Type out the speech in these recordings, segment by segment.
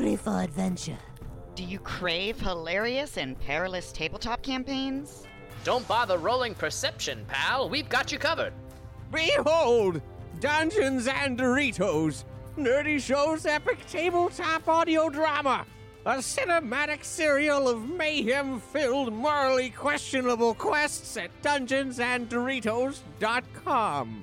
Hungry for adventure? Do you crave hilarious and perilous tabletop campaigns? Don't bother rolling perception, pal. We've got you covered. Behold! Dungeons and Doritos! Nerdy Show's epic tabletop audio drama! A cinematic serial of mayhem filled, morally questionable quests at dungeonsanddoritos.com.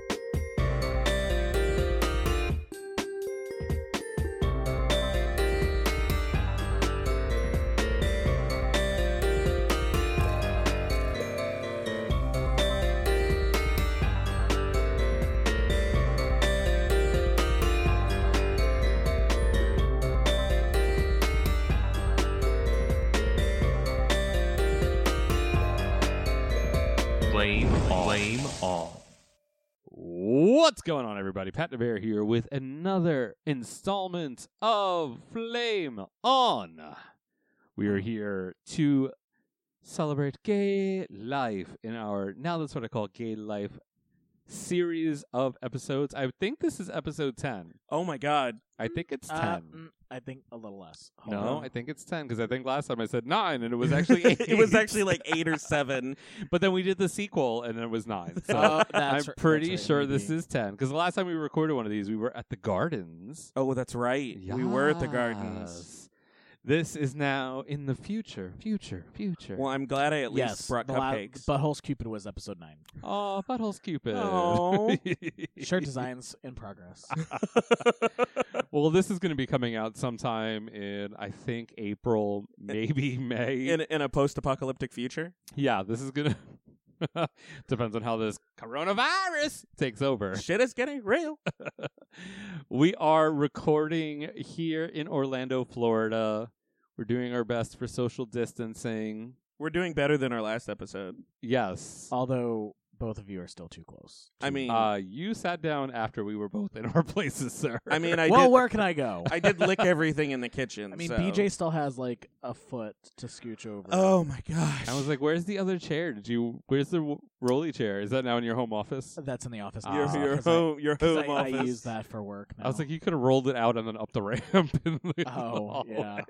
Flame on. Flame on. What's going on, everybody? Pat DeVere here with another installment of Flame On. We are here to celebrate gay life in our now that's what I call gay life series of episodes. I think this is episode 10. Oh my god. I think it's 10. Uh, mm, I think a little less. Hold no, on. I think it's 10 because I think last time I said 9 and it was actually 8. it was actually like eight or seven. But then we did the sequel and it was 9. So Oh, I'm r- pretty that's right, sure this is 10 because the last time we recorded one of these, we were at the Gardens. Oh, that's right. We were at the gardens. Yes. This is now in the future, future, future. Well, I'm glad I at least yes, brought the la- cupcakes. Buttholes Cupid was episode nine. Oh, buttholes Cupid. Oh. Shirt designs in progress. well, this is going to be coming out sometime in I think April, maybe May. in in a post-apocalyptic future. yeah, this is going to depends on how this coronavirus takes over. Shit is getting real. we are recording here in Orlando, Florida. We're doing our best for social distancing. We're doing better than our last episode. Yes. Although both of you are still too close. I mean, Uh, you sat down after we were both in our places, sir. I mean, I well, did. where can I go? I did lick everything in the kitchen. I mean, so- BJ still has like a foot to scooch over. Oh my gosh! I was like, "Where's the other chair? Did you? Where's the w- rolly chair? Is that now in your home office?" that's in the office. Ah. now, your your 'cause I- home your 'cause home I, I use that for work. Now. I was like, you could have rolled it out and then up the ramp. In the Oh, yeah. hallway.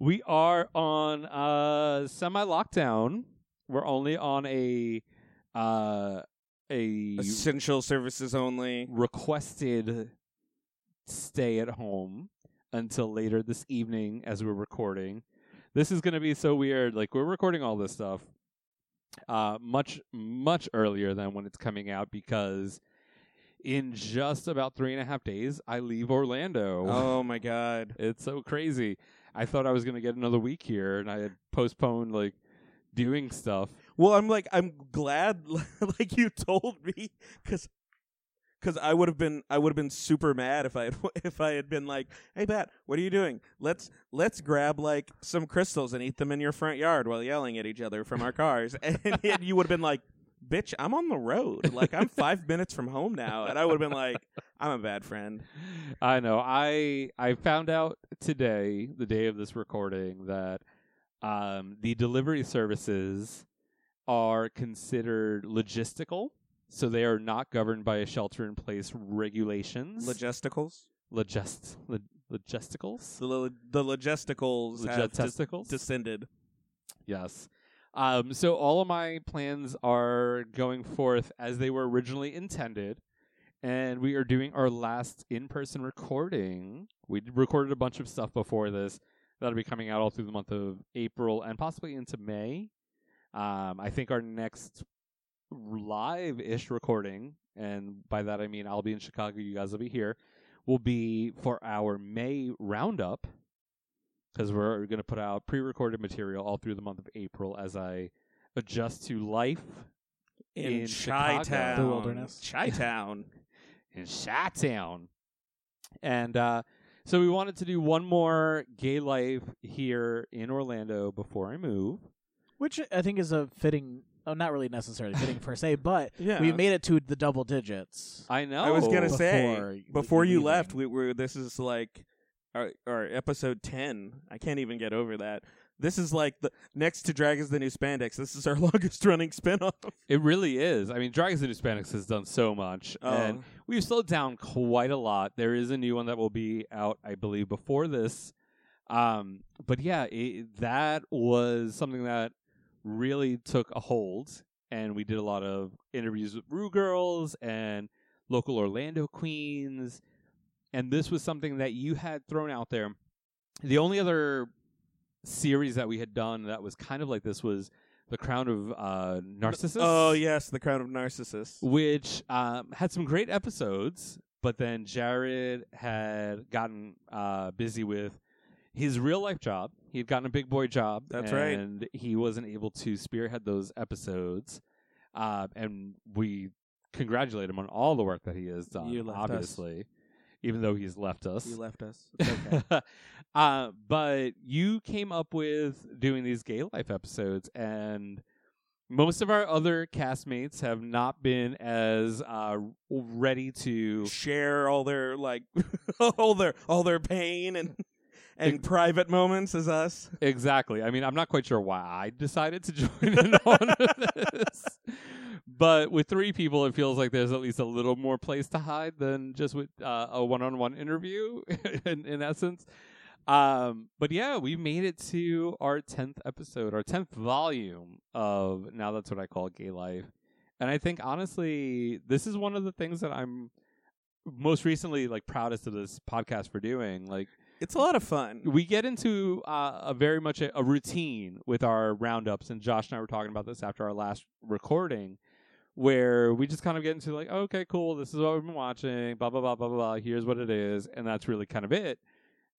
we are on uh semi lockdown. We're only on a uh a essential services only. requested stay at home until later this evening as we're recording. This is going to be so weird. Like we're recording all this stuff uh much much earlier than when it's coming out because in just about three and a half days I leave Orlando. Oh my god! It's so crazy. I thought I was going to get another week here and I had postponed like doing stuff. Well, I'm like I'm glad like you told me because because I would have been I would have been super mad if I had if I had been like, hey Pat, what are you doing? Let's let's grab like some crystals and eat them in your front yard while yelling at each other from our cars, and, and you would have been like. Bitch, I'm on the road. Like I'm five minutes from home now, and I would have been like, "I'm a bad friend." I know. I I found out today, the day of this recording, that um, the delivery services are considered logistical, so they are not governed by a shelter-in-place regulations. Logisticals. Logist, log, logisticals. The lo- the logisticals have Logisticals? descended. Yes. Um, so all of my plans are going forth as they were originally intended, and we are doing our last in-person recording. We recorded a bunch of stuff before this that'll be coming out all through the month of April and possibly into May. Um, I think our next live-ish recording, and by that I mean I'll be in Chicago. You guys will be here. Will be for our May roundup because we're going to put out pre-recorded material all through the month of April as I adjust to life In, in Chi Chicago. Town. The wilderness. Chi Town. in Chi-Town. And uh, so we wanted to do one more gay life here in Orlando before I move. Which I think is a fitting, oh, not really necessarily fitting per se, but Yeah. we made it to the double digits. I know. I was gonna Before say you- before you leaving. left, we were. This is like our, our episode ten. I can't even get over that. This is like the next to Drag is the New Spandex. This is our longest running spinoff. It really is. I mean, Dragons and Hispanics has done so much, Oh. and we've slowed down quite a lot. There is a new one that will be out, I believe, before this. Um, but yeah, it, that was something that really took a hold, and we did a lot of interviews with Ru Girls and local Orlando queens, and this was something that you had thrown out there. The only other series that we had done that was kind of like this was the Crown of uh, Narcissus. Oh yes, the Crown of Narcissus. which um, had some great episodes, but then Jared had gotten uh, busy with his real life job. He had gotten a big boy job. That's right. and he wasn't able to spearhead those episodes. Uh, and we congratulate him on all the work that he has done. Left us. Even though he's left us. He left us. Okay. uh, but you came up with doing these gay life episodes, and most of our other castmates have not been as uh, ready to Share all their like all their all their pain and and private moments as us. Exactly. I mean, I'm not quite sure why I decided to join in on this. But with three people, it feels like there's at least a little more place to hide than just with uh, a one-on-one interview. in, in essence, um, but yeah, we made it to our tenth episode, our tenth volume of now that's what I call gay life. And I think honestly, this is one of the things that I'm most recently like proudest of this podcast for doing. Like It's a lot of fun. we get into uh, a very much a, a routine with our roundups, and Josh and I were talking about this after our last recording, where we just kind of get into like, okay, cool, this is what we've been watching, blah blah blah blah blah. Here's what it is, and that's really kind of it.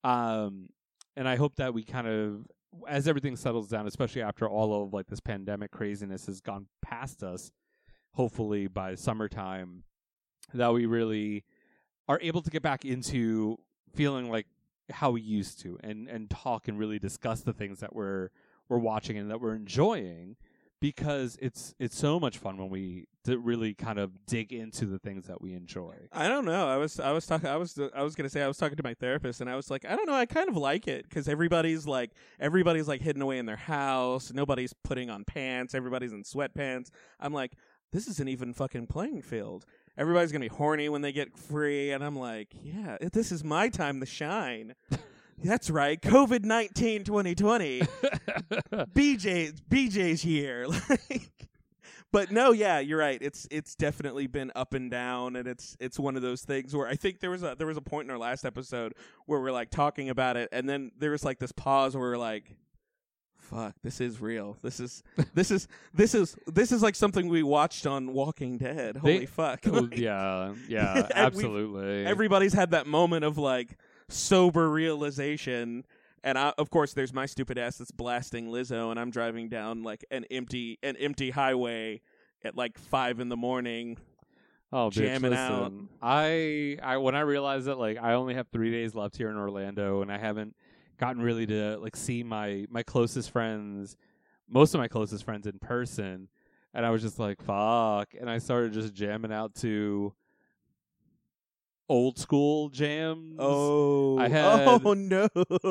Um, and I hope that we kind of, as everything settles down, especially after all of like this pandemic craziness has gone past us, hopefully by summertime, that we really are able to get back into feeling like how we used to and and talk and really discuss the things that we're we're watching and that we're enjoying because it's it's so much fun when we really kind of dig into the things that we enjoy. I don't know. I was I was talking I was I was going to say I was talking to my therapist and I was like, I don't know, I kind of like it cuz everybody's like everybody's like hidden away in their house, nobody's putting on pants, everybody's in sweatpants. I'm like, this is an even fucking playing field. Everybody's going to be horny when they get free and I'm like, yeah, this is my time to shine. That's right. COVID 19 2020. BJ's BJ's here. Like but no, yeah, you're right. It's it's definitely been up and down, and it's it's one of those things where I think there was a there was a point in our last episode where we're like talking about it, and then there was like this pause where we're like, "Fuck, this is real. This is this is this is this is like something we watched on Walking Dead. Holy They- fuck! Oh, Like, yeah, yeah, absolutely. Everybody's had that moment of like sober realization. And I, of course, there's my stupid ass that's blasting Lizzo, and I'm driving down like an empty an empty highway at like five in the morning. Oh, bitch, jamming out. I, I when I realized that like I only have three days left here in Orlando, and I haven't gotten really to like see my my closest friends, most of my closest friends in person, and I was just like, fuck, and I started just jamming out to old school jams. Oh, I had oh no!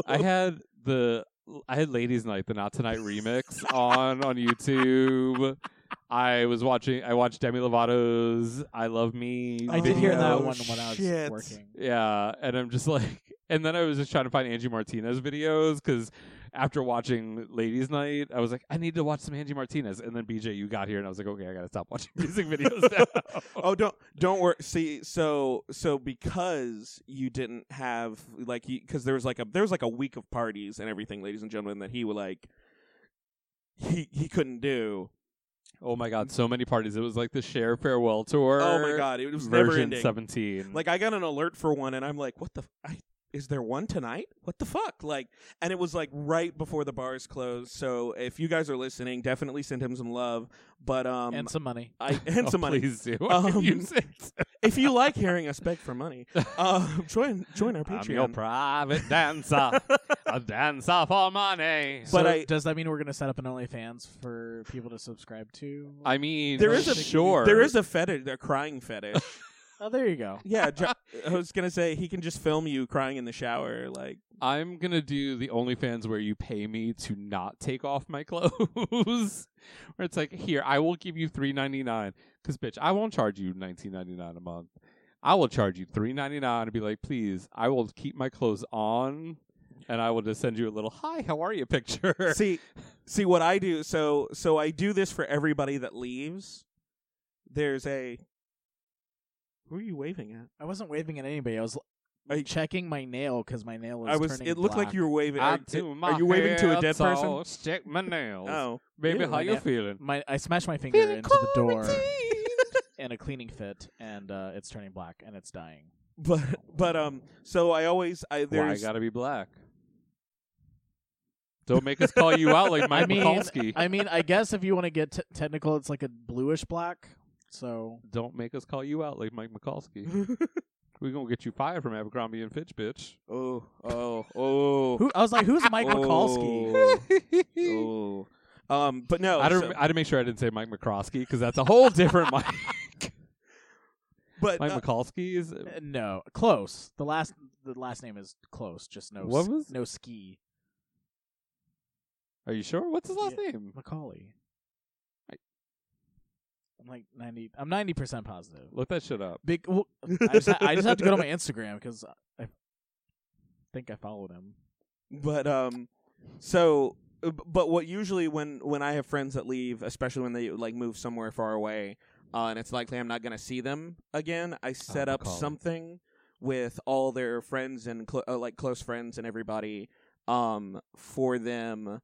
I had the I had Ladies Night, the Not Tonight remix on on YouTube. I was watching. I watched Demi Lovato's "I Love Me." I did hear that one when I was oh, shit. working. Yeah, and I'm just like, and then I was just trying to find Angie Martinez videos because after watching Ladies Night, I was like, I need to watch some Angie Martinez. And then BJ, you got here, and I was like, okay, I gotta stop watching music videos now. oh, don't don't worry. See, so so because you didn't have like because there was like a there was like a week of parties and everything, ladies and gentlemen, that he would like he he couldn't do. Oh my god, so many parties! It was like the Cher farewell tour. Oh my god, it was never ending. seventeen. Like I got an alert for one, and I'm like, what the. F- I, is there one tonight? What the fuck? Like, and it was like right before the bars closed. So if you guys are listening, definitely send him some love. But um, and some money. I and Oh, some money. please do. Um, Use it. if you like hearing us beg for money, uh, join join our I'm Patreon. your private dancer, a dancer for money. So But I- does that mean we're gonna set up an OnlyFans for people to subscribe to? I mean, there is a sure. There is a fetish, a crying fetish. Oh, there you go. yeah, jo- I was gonna say he can just film you crying in the shower, like. I'm gonna do the OnlyFans where you pay me to not take off my clothes. where it's like, here, I will give you three ninety nine. Cause bitch, I won't charge you nineteen ninety nine a month. I will charge you three ninety nine and be like, please, I will keep my clothes on and I will just send you a little hi, how are you picture. see see what I do so so I do this for everybody that leaves. There's a Who are you waving at? I wasn't waving at anybody. I was Are you- checking my nail because my nail was. I was turning it looked like you were waving I are, do are you waving to a hair, dead so person? Stick my nails. Oh. Baby, Ew, how you na- feeling? My I smashed my finger into the door in a cleaning fit, and uh, it's turning black and it's dying. But but um so I always I Why there's gotta be black? Don't make us call you out like Mike I mean, Mikulski. I mean, I guess if you want to get t- technical, it's like a bluish black. So Don't make us call you out like Mike Mikulski. We're gonna get you fired from Abercrombie and Fitch, bitch. Oh, oh, oh. who I was like, who's Mike Mikulski? oh. Um, but no, I don't. so- I had to make sure I didn't say Mike McCroskey because that's a whole different Mike. but Mike uh, McCoskey is. Uh, No, close. The last the last name is close. Just no. What s- was- no ski? Are you sure? What's his last Yeah. name? Macaulay. I- I'm like ninety. I'm ninety percent positive. Look that shit up. Big. Well, I, just ha- I just have to go to my Instagram because I think I followed him. but um so uh, but what usually when when i have friends that leave especially when they like move somewhere far away uh, and it's likely i'm not going to see them again i set up Macaulay. something with all their friends and cl- uh, like close friends and everybody um for them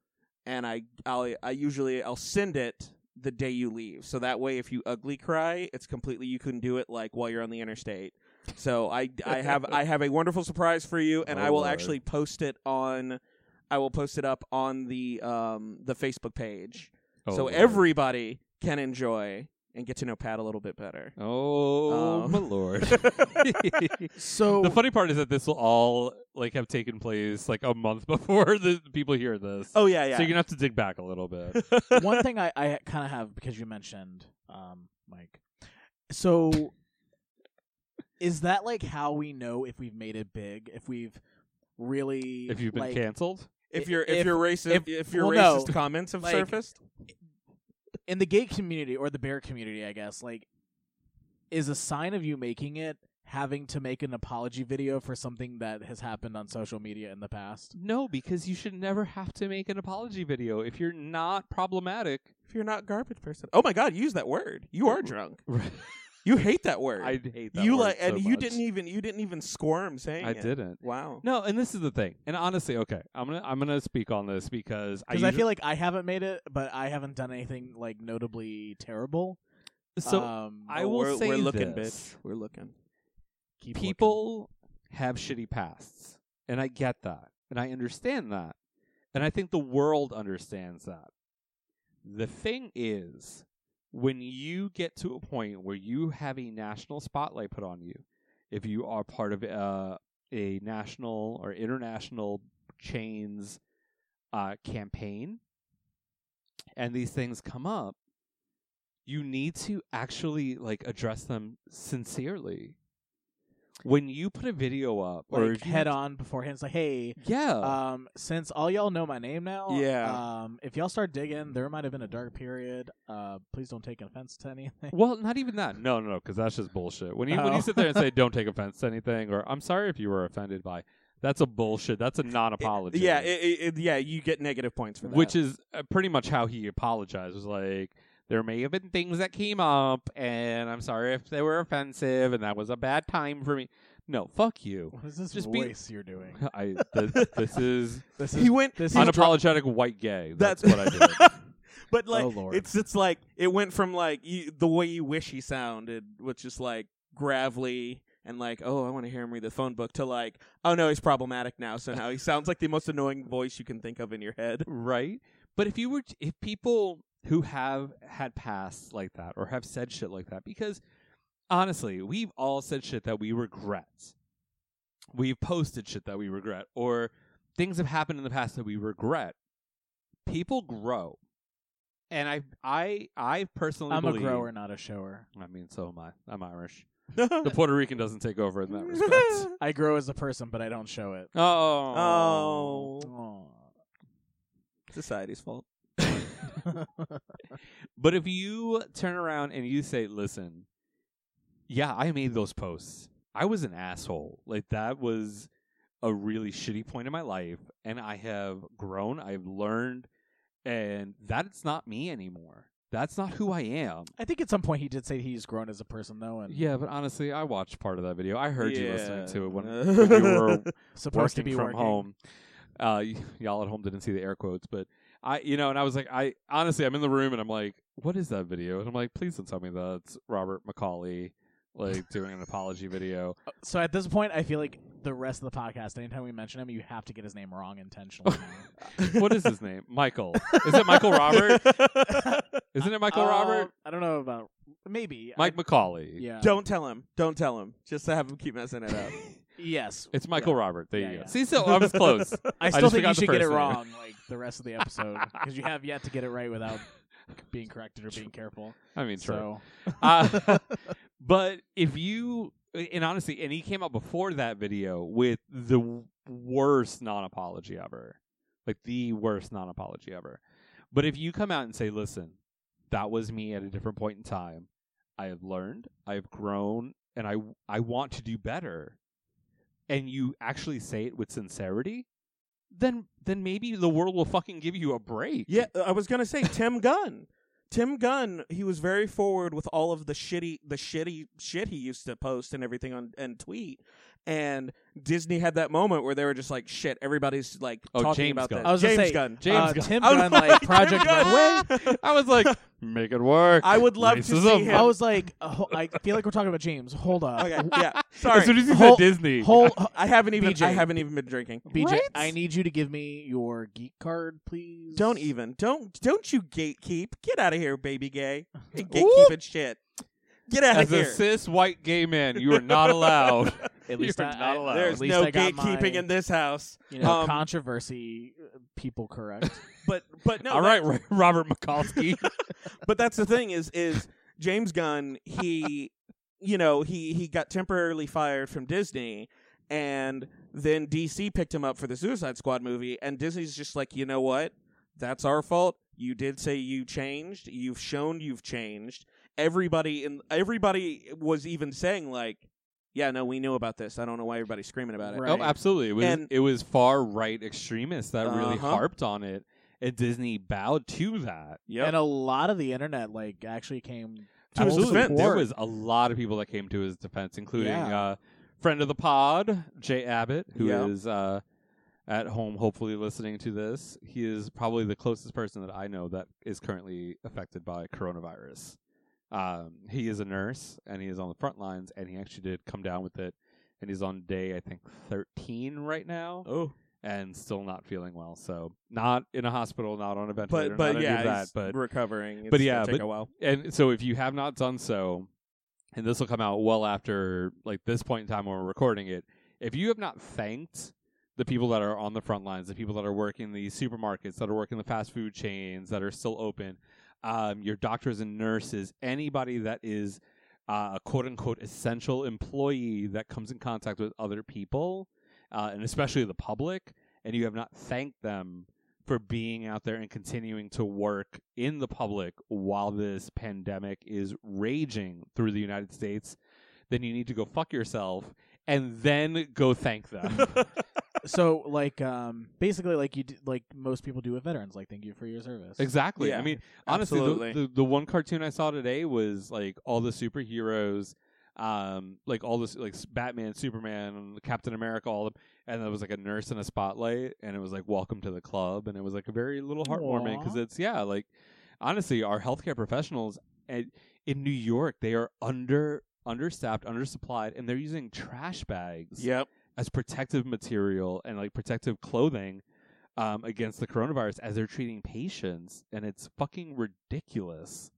and i I'll, i usually i'll send it the day you leave so that way if you ugly cry it's completely you can do it like while you're on the interstate so I I have I have a wonderful surprise for you, and Oh, I will Lord. actually post it on. I will post it up on the um the Facebook page, Oh, so Lord. everybody can enjoy and get to know Pat a little bit better. Oh Um, my lord! So the funny part is that this will all like have taken place like a month before the people hear this. Oh yeah, yeah. So you're gonna have to dig back a little bit. one thing I, I kind of have because you mentioned um, Mike. So, is that like how we know if we've made it big? If we've really if you've been like, canceled, if your if, if- your racist if, if- your well, no. racist comments have Like, surfaced, in the gay community or the bear community, I guess, like, is a sign of you making it having to make an apology video for something that has happened on social media in the past? no, because you should never have to make an apology video if you're not problematic. if you're not garbage person, oh my god, use that word. You are drunk. You hate that word. I hate that you word like, so and you much. didn't even you didn't even squirm saying I it. didn't. Wow. No, and this is the thing. And honestly, okay, I'm gonna I'm gonna speak on this because I, Because I, usu- feel like I haven't made it, but I haven't done anything like notably terrible. so um, I will we're, say we're looking, this. bitch. We're looking. keep looking. people have shitty pasts and i get that and i understand that and i think the world understands that the thing is when you get to a point where you have a national spotlight put on you if you are part of uh, a national or international chains uh, campaign and these things come up you need to actually like address them sincerely when you put a video up or like you head on beforehand. It's like, hey, Yeah. Um, since all y'all know my name now, Yeah. Um, if y'all start digging, there might have been a dark period. Uh, please don't take offense to anything. Well, not even that. No, no, no, because that's just bullshit. When you when Oh. you sit there and say "Don't take offense to anything," or "I'm sorry if you were offended by," that's a bullshit. That's a non-apology. Yeah, it, it, it- yeah, you get negative points for that. which is uh, pretty much how he apologized. Was like, there may have been things that came up, and I'm sorry if they were offensive, and that was a bad time for me. No, fuck you. What is this Just voice you're doing? I th- this is This he went this unapologetic white gay. That's, That's what I did. But like, Oh, it's it's like it went from like you, the way you wish he sounded, which is like gravelly and like, oh, I want to hear him read the phone book, to like, oh no, he's problematic now. So now he sounds like the most annoying voice you can think of in your head. right? But if you were, t- if people who have had pasts like that or have said shit like that, because honestly, we've all said shit that we regret. We've posted shit that we regret, or things have happened in the past that we regret. People grow, and I, I, I personally, I'm a grower, not a shower. I mean, so am I. I'm Irish. the Puerto Rican doesn't take over in that respect. I grow as a person, but I don't show it. Oh, Oh, society's fault. But if you turn around and you say, "Listen, yeah, I made those posts. I was an asshole. Like that was a really shitty point in my life, and I have grown. I've learned, and that's not me anymore. That's not who I am." I think at some point he did say he's grown as a person, though, and Yeah, but honestly, I watched part of that video. I heard you listening to it when, when you were supposed to be from working. home. Uh, y- y'all at home didn't see the air quotes, but I, you know, and I was like, I honestly, I'm in the room and I'm like, what is that video? And I'm like, please don't tell me that's Robert McCauley, like doing an apology video. So at this point, I feel like the rest of the podcast, anytime we mention him, you have to get his name wrong intentionally. what is his name? Michael. Is it Michael Robert? Isn't it Michael Uh, Robert? I don't know about maybe Mike I- McCauley. Yeah. Don't tell him. Don't tell him. Just to have him keep messing it up. Yes. It's Michael Yeah. Robert. There Yeah, you go. yeah. See, so I was close. I still just think you should get it name. wrong, like the rest of the episode, because you have yet to get it right without being corrected or being careful. I mean, true. So, uh, but if you and honestly, and he came out before that video with the worst non-apology ever, like the worst non-apology ever. But if you come out and say, "Listen, that was me at a different point in time. I have learned, I have grown, and I I want to do better," and you actually say it with sincerity, then then maybe the world will fucking give you a break. Yeah, I was gonna say Tim Gunn. Tim Gunn, he was very forward with all of the shitty, the shitty shit he used to post and everything on and tweet. And Disney had that moment where they were just like, "Shit, everybody's like Oh, talking James about Gunn. this." I was gonna James say, Gunn. James uh, Gunn. Tim I was Gunn, like, like Project Runway. I was like, make it work. I would love to see him. I was like, uh, ho- I feel like we're talking about James. Hold up. okay, yeah. Sorry, As soon as he Hold- said Disney, Hold, I haven't even. BJ. I haven't even been drinking. BJ, Right? I need you to give me your geek card, please. Don't even. Don't. Don't you gatekeep. Get out of here, baby gay. Hey, Whoop. gatekeeping shit. Get out as of a cis white gay man, you are not allowed. At least You're I, not I- allowed. There's at least no I got gatekeeping my, in this house. You know, Um, controversy. uh, People correct. but but no. All that- right, Robert McCoskey. but that's the thing is is James Gunn he you know he he got temporarily fired from Disney and then DC picked him up for the Suicide Squad movie and Disney's just like you know what that's our fault you did say you changed you've shown you've changed everybody in everybody was even saying like yeah no we knew about this I don't know why everybody's screaming about it Right. Oh, absolutely. It was And- it was far right extremists that really Uh-huh. harped on it, and Disney bowed to that. Yep. And a lot of the internet like actually came To his defense. There was a lot of people that came to his defense, including Yeah. uh, friend of the pod, Jay Abbott, who is Yeah. uh, at home, hopefully listening to this. He is probably the closest person that I know that is currently affected by coronavirus. Um, he is a nurse and he is on the front lines, and he actually did come down with it, and he's on day I think thirteen right now, oh. and still not feeling well. So not in a hospital, not on a ventilator, but but yeah that, but recovering. It's but yeah, take but- a while. and so if you have not done so, and this will come out well after like this point in time when we're recording it, if you have not thanked the people that are on the front lines, the people that are working the supermarkets, that are working the fast food chains, that are still open, um, your doctors and nurses, anybody that is uh, a quote unquote essential employee that comes in contact with other people, uh, and especially the public, and you have not thanked them for being out there and continuing to work in the public while this pandemic is raging through the United States, then you need to go fuck yourself and then go thank them. so like um basically like you do, like most people do with veterans like thank you for your service. Exactly. I mean, honestly, the, the the one cartoon I saw today was like all the superheroes, um, like all this like Batman, Superman, Captain America, all of them, and there was like a nurse in a spotlight, and it was like welcome to the club, and it was like a very little heartwarming because it's yeah, like honestly, our healthcare professionals at, in New York they are under understaffed, undersupplied, and they're using trash bags. Yep. As protective material and like protective clothing um, against the coronavirus as they're treating patients, and it's fucking ridiculous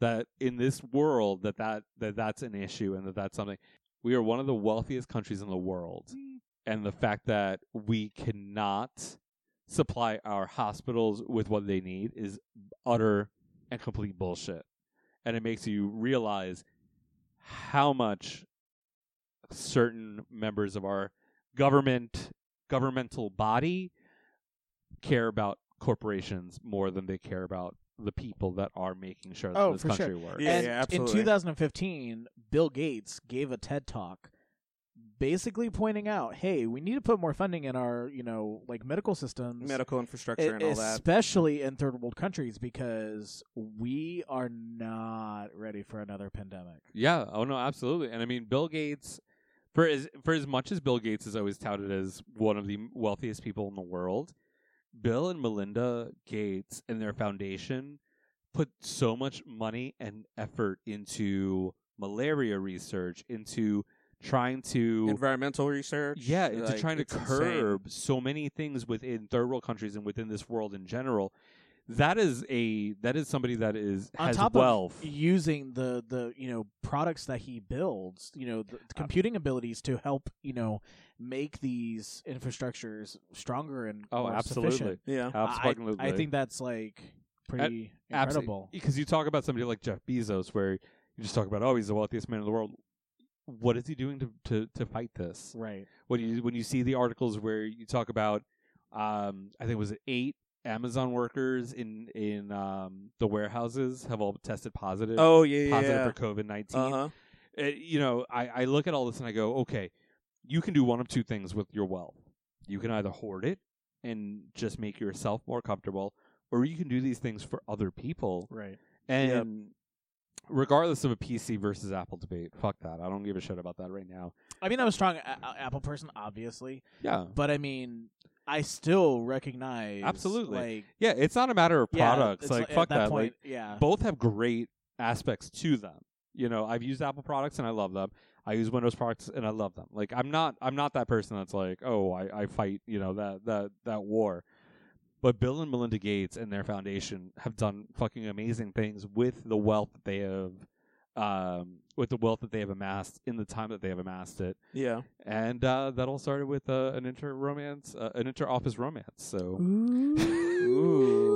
that in this world that, that that that's an issue and that that's something. We are one of the wealthiest countries in the world, and the fact that we cannot supply our hospitals with what they need is utter and complete bullshit, and it makes you realize how much certain members of our government governmental body care about corporations more than they care about the people that are making sure that oh this for country sure works. Yeah, and yeah, in 2015 bill gates gave a ted talk basically pointing out hey we need to put more funding in our you know like medical systems Medical infrastructure and all that. especially in third world countries because we are not ready for another pandemic Yeah, oh no, absolutely. And I mean Bill Gates for as for as much as Bill Gates is always touted as one of the wealthiest people in the world, Bill and Melinda Gates and their foundation put so much money and effort into malaria research, into trying to Environmental research. yeah, into like, trying to it's insane. curb so many things within third world countries and within this world in general. That is a that is somebody that is on has top wealth. of using the the you know products that he builds you know the, the computing abilities to help you know make these infrastructures stronger and Oh, more absolutely. sufficient. Yeah. I- Absolutely. I, think that's like pretty incredible Because you talk about somebody like Jeff Bezos, where you just talk about, oh, he's the wealthiest man in the world. What is he doing to to, to fight this? right When you when you see the articles where you talk about, um, I think it was eight Amazon workers in in um, the warehouses have all tested positive. Oh yeah, yeah. positive yeah. for COVID nineteen. Uh-huh. Uh, you know, I, I look at all this and I go, okay, you can do one of two things with your wealth. You can either hoard it and just make yourself more comfortable, or you can do these things for other people. right And regardless of a PC versus Apple debate, fuck that. I don't give a shit about that right now. i mean i'm a strong a- a- apple person obviously Yeah. but i mean i still recognize Absolutely. like Yeah, it's not a matter of Yeah, products. like, like- fuck that that. point, like, yeah. both have great aspects to them. You know, I've used Apple products and I love them. I use Windows products and I love them. Like I'm not I'm not that person that's like, oh, I, I fight, you know, that that that war. But Bill and Melinda Gates and their foundation have done fucking amazing things with the wealth that they have um with the wealth that they have amassed in the time that they have amassed it. Yeah. And uh, that all started with uh, an inter romance, uh, an inter office romance. So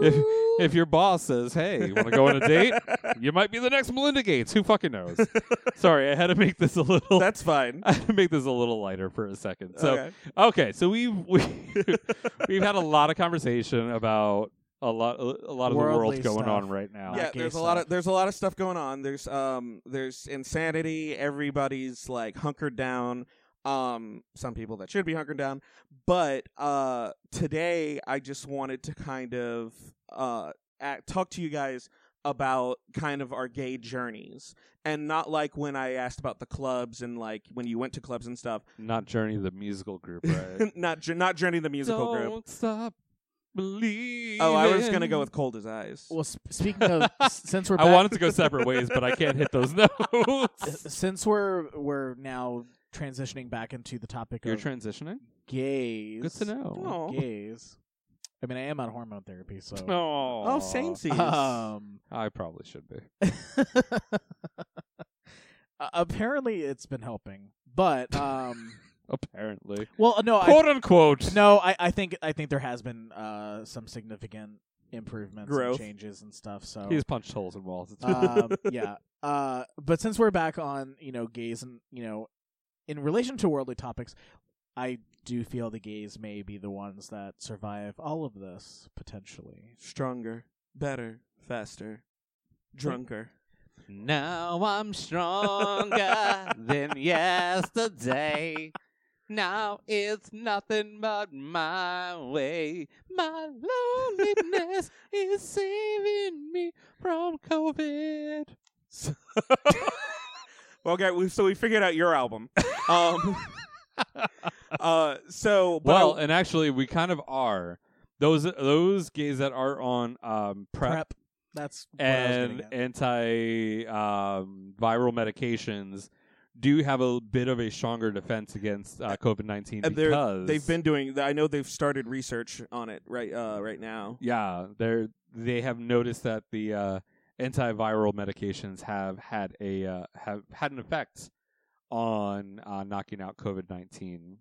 if if your boss says, "Hey, you want to go on a date?" you might be the next Melinda Gates. Who fucking knows? Sorry, I had to make this a little. That's fine. I had to make this a little lighter for a second. So Okay. okay, so we've we, we've had a lot of conversation about a lot a lot of the Worldly world's going on right now. yeah, gay there's a lot of there's a lot of stuff going on. There's um there's insanity. Everybody's like hunkered down. Um, some people that should be hunkered down. But uh, today I just wanted to kind of uh act, talk to you guys about kind of our gay journeys and not like when I asked about the clubs and like when you went to clubs and stuff. Not Journey the musical group, right? not Jour- not Journey the musical Don't group. stop believing. Oh, I was gonna go with Cold as Ice. well sp- speaking of since we're I back, wanted to go separate ways, but I can't hit those notes. since we're we're now transitioning back into the topic You're of transitioning. gays. Good to know. Aw. Gays. I mean, I am on hormone therapy, so. Oh, Oh, samesies. Um, I probably should be. uh, apparently, it's been helping, but um, Apparently, well, no, quote I, unquote. no, I, I think I think there has been uh some significant improvements Growth. and changes and stuff. So He's punched holes in walls. Um, yeah. Uh, but since we're back on, you know, gays and you know, in relation to worldly topics, I do feel the gays may be the ones that survive all of this potentially. Stronger, better, faster, drunker. Now I'm stronger than yesterday. Now it's nothing but my way. My loneliness is saving me from COVID. well, okay, we, so we figured out your album. Um, uh, so but Well, I- and actually, we kind of are. Those those gays that are on um, PrEP, PrEP. That's what I was and at. anti um, viral medications do have a bit of a stronger defense against uh, COVID nineteen because they've been doing. I know they've started research on it right uh, right now. yeah they're they have noticed that the uh, antiviral medications have had a uh, have had an effect on uh, knocking out COVID nineteen.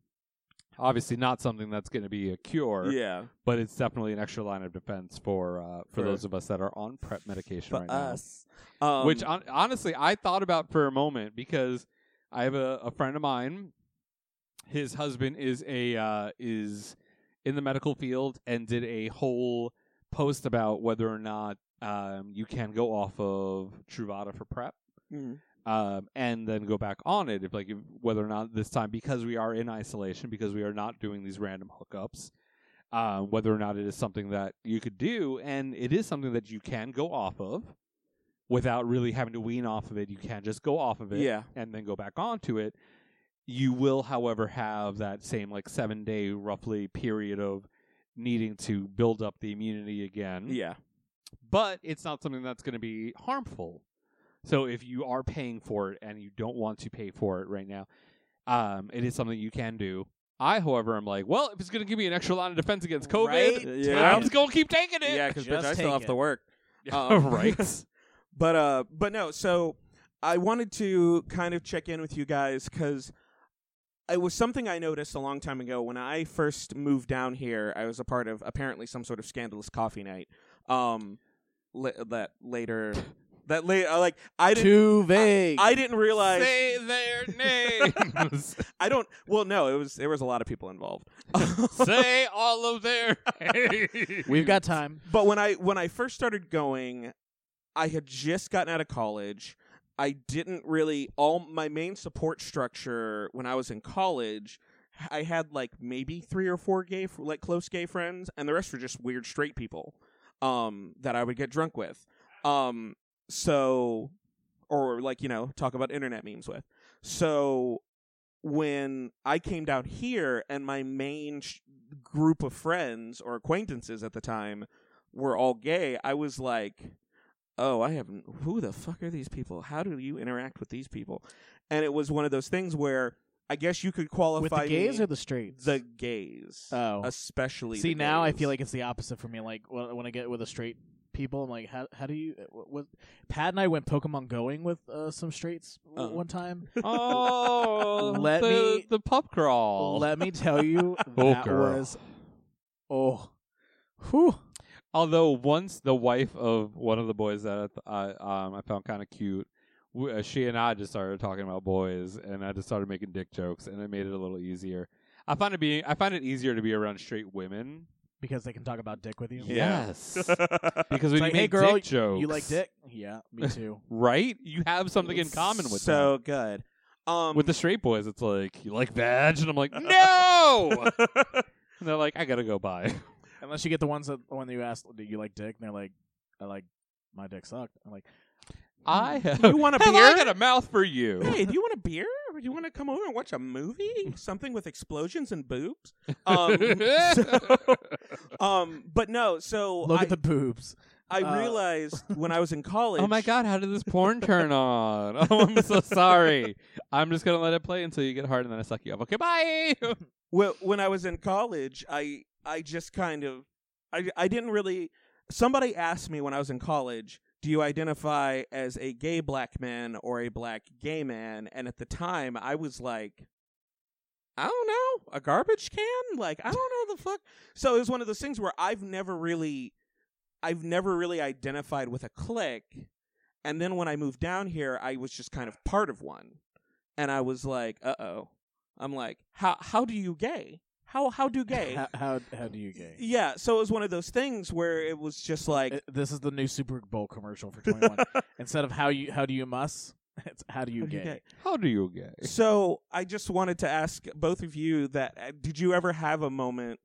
Obviously, not something that's going to be a cure. Yeah. but it's definitely an extra line of defense for uh, for For- those of us that are on PrEP medication For right us. now. Um, Which on, honestly, I thought about for a moment because I have a, a friend of mine. His husband is a uh, is in the medical field and did a whole post about whether or not um, you can go off of Truvada for PrEP Mhm. um, and then go back on it if like if, whether or not this time because we are in isolation because we are not doing these random hookups um, whether or not it is something that you could do and it is something that you can go off of without really having to wean off of it you can't just go off of it Yeah. and then go back onto it you will however have that same like seven day roughly period of needing to build up the immunity again Yeah. but it's not something that's going to be harmful. So if you are paying for it and you don't want to pay for it right now, um, it is something you can do. I, however, am like, well, if it's going to give me an extra line of defense against COVID, Right? Yeah. I'm just going to keep taking it. Yeah, because Just I still have it. to work. right. But uh, but no. So I wanted to kind of check in with you guys because it was something I noticed a long time ago when I first moved down here. I was a part of apparently some sort of scandalous coffee night. Um, la- that later, that late, uh, like I didn't. Too vague. I didn't realize. Say their names. I don't. Well, no, it was there was a lot of people involved. Say all of their We've got time. But when I when I first started going, I had just gotten out of college. I didn't really all my main support structure when I was in college. I had like maybe three or four gay, like close gay friends, and the rest were just weird straight people um, that I would get drunk with. Um, so, or like you know, talk about internet memes with. So, when I came down here, and my main sh- group of friends or acquaintances at the time were all gay, I was like, "Oh, I haven't. Who the fuck are these people? How do you interact with these people?" And it was one of those things where I guess you could qualify With the gays me- or the straights? the gays. Oh. especially. See, the now I feel like it's the opposite for me. Like when, when I get with a straight people, I'm like, how how do you? What, what Pat and I went Pokemon going with uh, some straights w- Uh. one time. oh, Let the, me- the pup crawl. Let me tell you, Oh, that girl. was oh, whew. Although once the wife of one of the boys that I, um, I found kind of cute, w- uh, she and I just started talking about boys, and I just started making dick jokes, and it made it a little easier. I find it being I find it easier to be around straight women. because they can talk about dick with you. Yeah. Yes, because when It's you like, hey make girl, dick jokes, you like dick? Yeah, me too. right? You have something in common with so good. Um, them. With the straight boys, it's like you like veg, and I'm like no, and they're like I gotta go by. Unless you get the ones that the one that you asked, do you like dick? And they're like, I like my dick sucked. I'm like, I have, You want a have beer? I got a mouth for you. hey, do you want a beer? Or do you want to come over and watch a movie? Something with explosions and boobs? Um, so- um, but no. So look I, at the boobs. I uh, realized when I was in college. Oh my god, how did this porn turn on? Oh, I'm so sorry. I'm just gonna let it play until you get hard and then I suck you up. Okay, bye. Well, when I was in college, I I just kind of I I didn't really. Somebody asked me when I was in college, "Do you identify as a gay black man or a black gay man?" And at the time, I was like, I don't know, a garbage can. Like I don't know the fuck. So it was one of those things where I've never really I've never really identified with a clique. And then when I moved down here, I was just kind of part of one. And I was like, uh oh. I'm like, how how do you gay? How how do gay? How, how how do you gay? yeah, so it was one of those things where it was just like Uh, This is the new Super Bowl commercial for 21. Instead of how you how do you muss, it's how do you How do you gay? gay? How do you gay? So I just wanted to ask both of you that uh, did you ever have a moment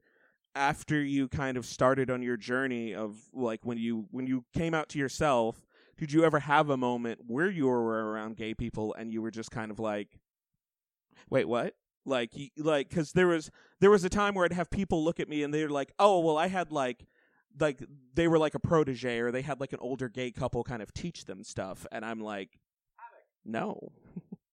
after you kind of started on your journey of like when you when you came out to yourself did you ever have a moment where you were around gay people and you were just kind of like wait what like like cuz there was there was a time where I'd have people look at me and they're like oh well I had like like they were like a protege or they had like an older gay couple kind of teach them stuff and I'm like no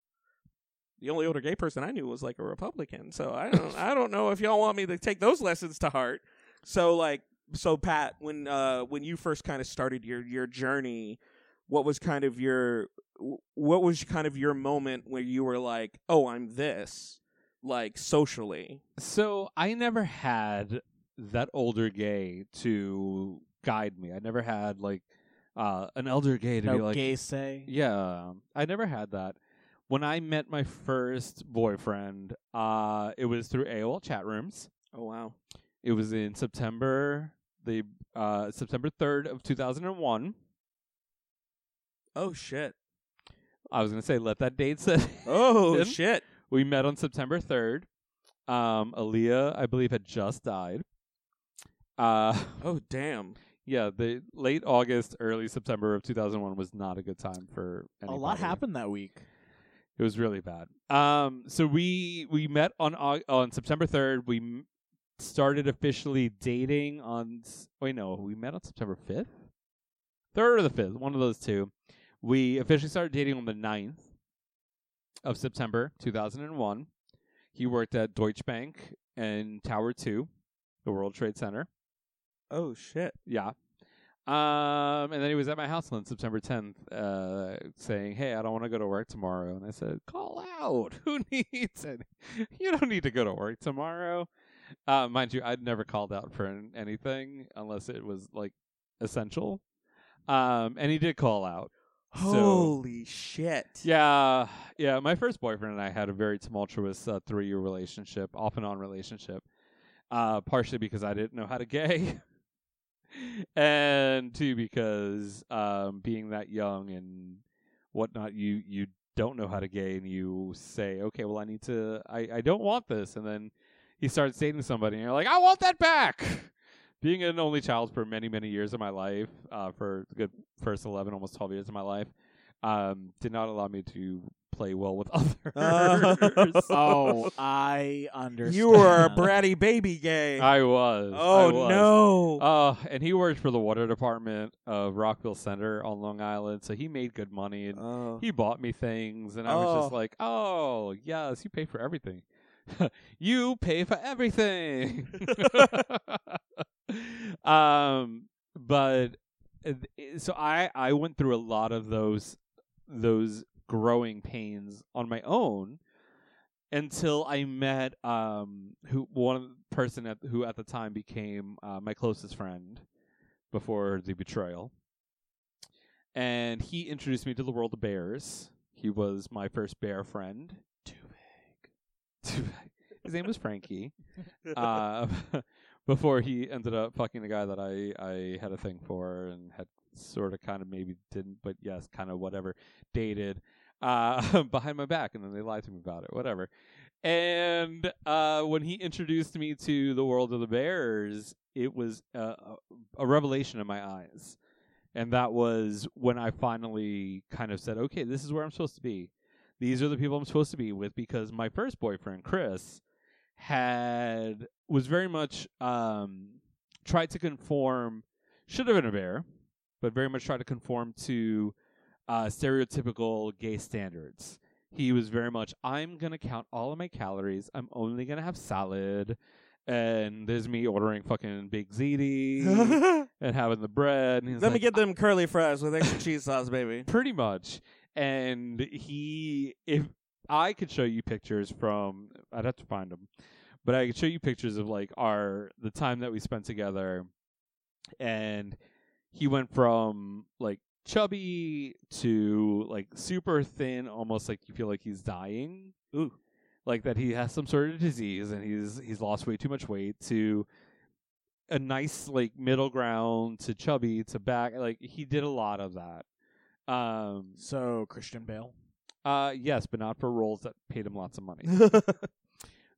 the only older gay person I knew was like a Republican. So I don't I don't know if y'all want me to take those lessons to heart. So like so Pat, when uh when you first kind of started your your journey, what was kind of your what was kind of your moment where you were like, "Oh, I'm this." Like socially. So I never had that older gay to guide me. I never had like uh, an elder gay to No be like gay say? Yeah, I never had that. When I met my first boyfriend, uh, it was through AOL chat rooms. Oh wow. It was in September the uh, September third of two thousand and one. Oh shit. I was gonna say let that date set. Oh in. shit. We met on September third. Um, Aaliyah, I believe, had just died. Uh, oh damn. Yeah, the late August, early September of 2001 was not a good time for A lot happened that week. It was really bad. Um, so we we met on on September 3rd. We m- started officially dating on. Wait, no, we met on September 5th, third or the fifth, one of those two. We officially started dating on the 9th of September 2001. He worked at Deutsche Bank in Tower Two, the World Trade Center. Oh shit. Yeah. Um, and then he was at my house on September 10th, uh, saying, "Hey, I don't want to go to work tomorrow." And I said, "Call out. Who needs it? You don't need to go to work tomorrow." Uh, mind you, I'd never called out for anything unless it was like essential. Um, and he did call out. So- Holy shit. yeah, yeah. My first boyfriend and I had a very tumultuous uh, three-year relationship, off and on relationship. Uh, partially because I didn't know how to gay, and two because um, being that young and whatnot, you you don't know how to gay, and you say, okay, well, I need to, I I don't want this, and then he starts dating somebody, and you're like, I want that back. Being an only child for many many years of my life, uh, for the good first eleven, almost twelve years of my life, um, did not allow me to play well with others. oh, I understand. You were a bratty baby gay. I was. Oh, I was. no. Uh, and he worked for the water department of Rockville Centre on Long Island, so he made good money and Oh. he bought me things, and I was just Oh. like, "Oh, yes, you pay for everything. you pay for everything." um, but uh, so I I went through a lot of those those growing pains on my own until I met um who one person at who at the time became uh, my closest friend before the betrayal, and he introduced me to the world of bears. He was my first bear friend. Too big. Too big. His name was Frankie. uh, before he ended up fucking the guy that I I had a thing for and had sort of kind of maybe didn't, but yes, kind of whatever dated uh, behind my back, and then they lied to me about it, whatever. And uh, when he introduced me to the world of the bears, it was uh, a revelation in my eyes. And that was when I finally kind of said, okay, this is where I'm supposed to be. These are the people I'm supposed to be with because my first boyfriend, Chris, had was very much um, tried to conform, should have been a bear, but very much tried to conform to uh, stereotypical gay standards. He was very much, I'm going to count all of my calories. I'm only going to have salad. And there's me ordering fucking big ziti and having the bread. Let me get them curly fries with extra cheese sauce, baby. Pretty much. And he, if I could show you pictures from, I'd have to find them, but I could show you pictures of like our, the time that we spent together. And he went from like chubby to like super thin, almost like you feel like he's dying. Ooh. Like that he has some sort of disease and he's he's lost way too much weight to a nice like middle ground to chubby to back like he did a lot of that. Um So Christian Bale. uh yes, but not for roles that paid him lots of money.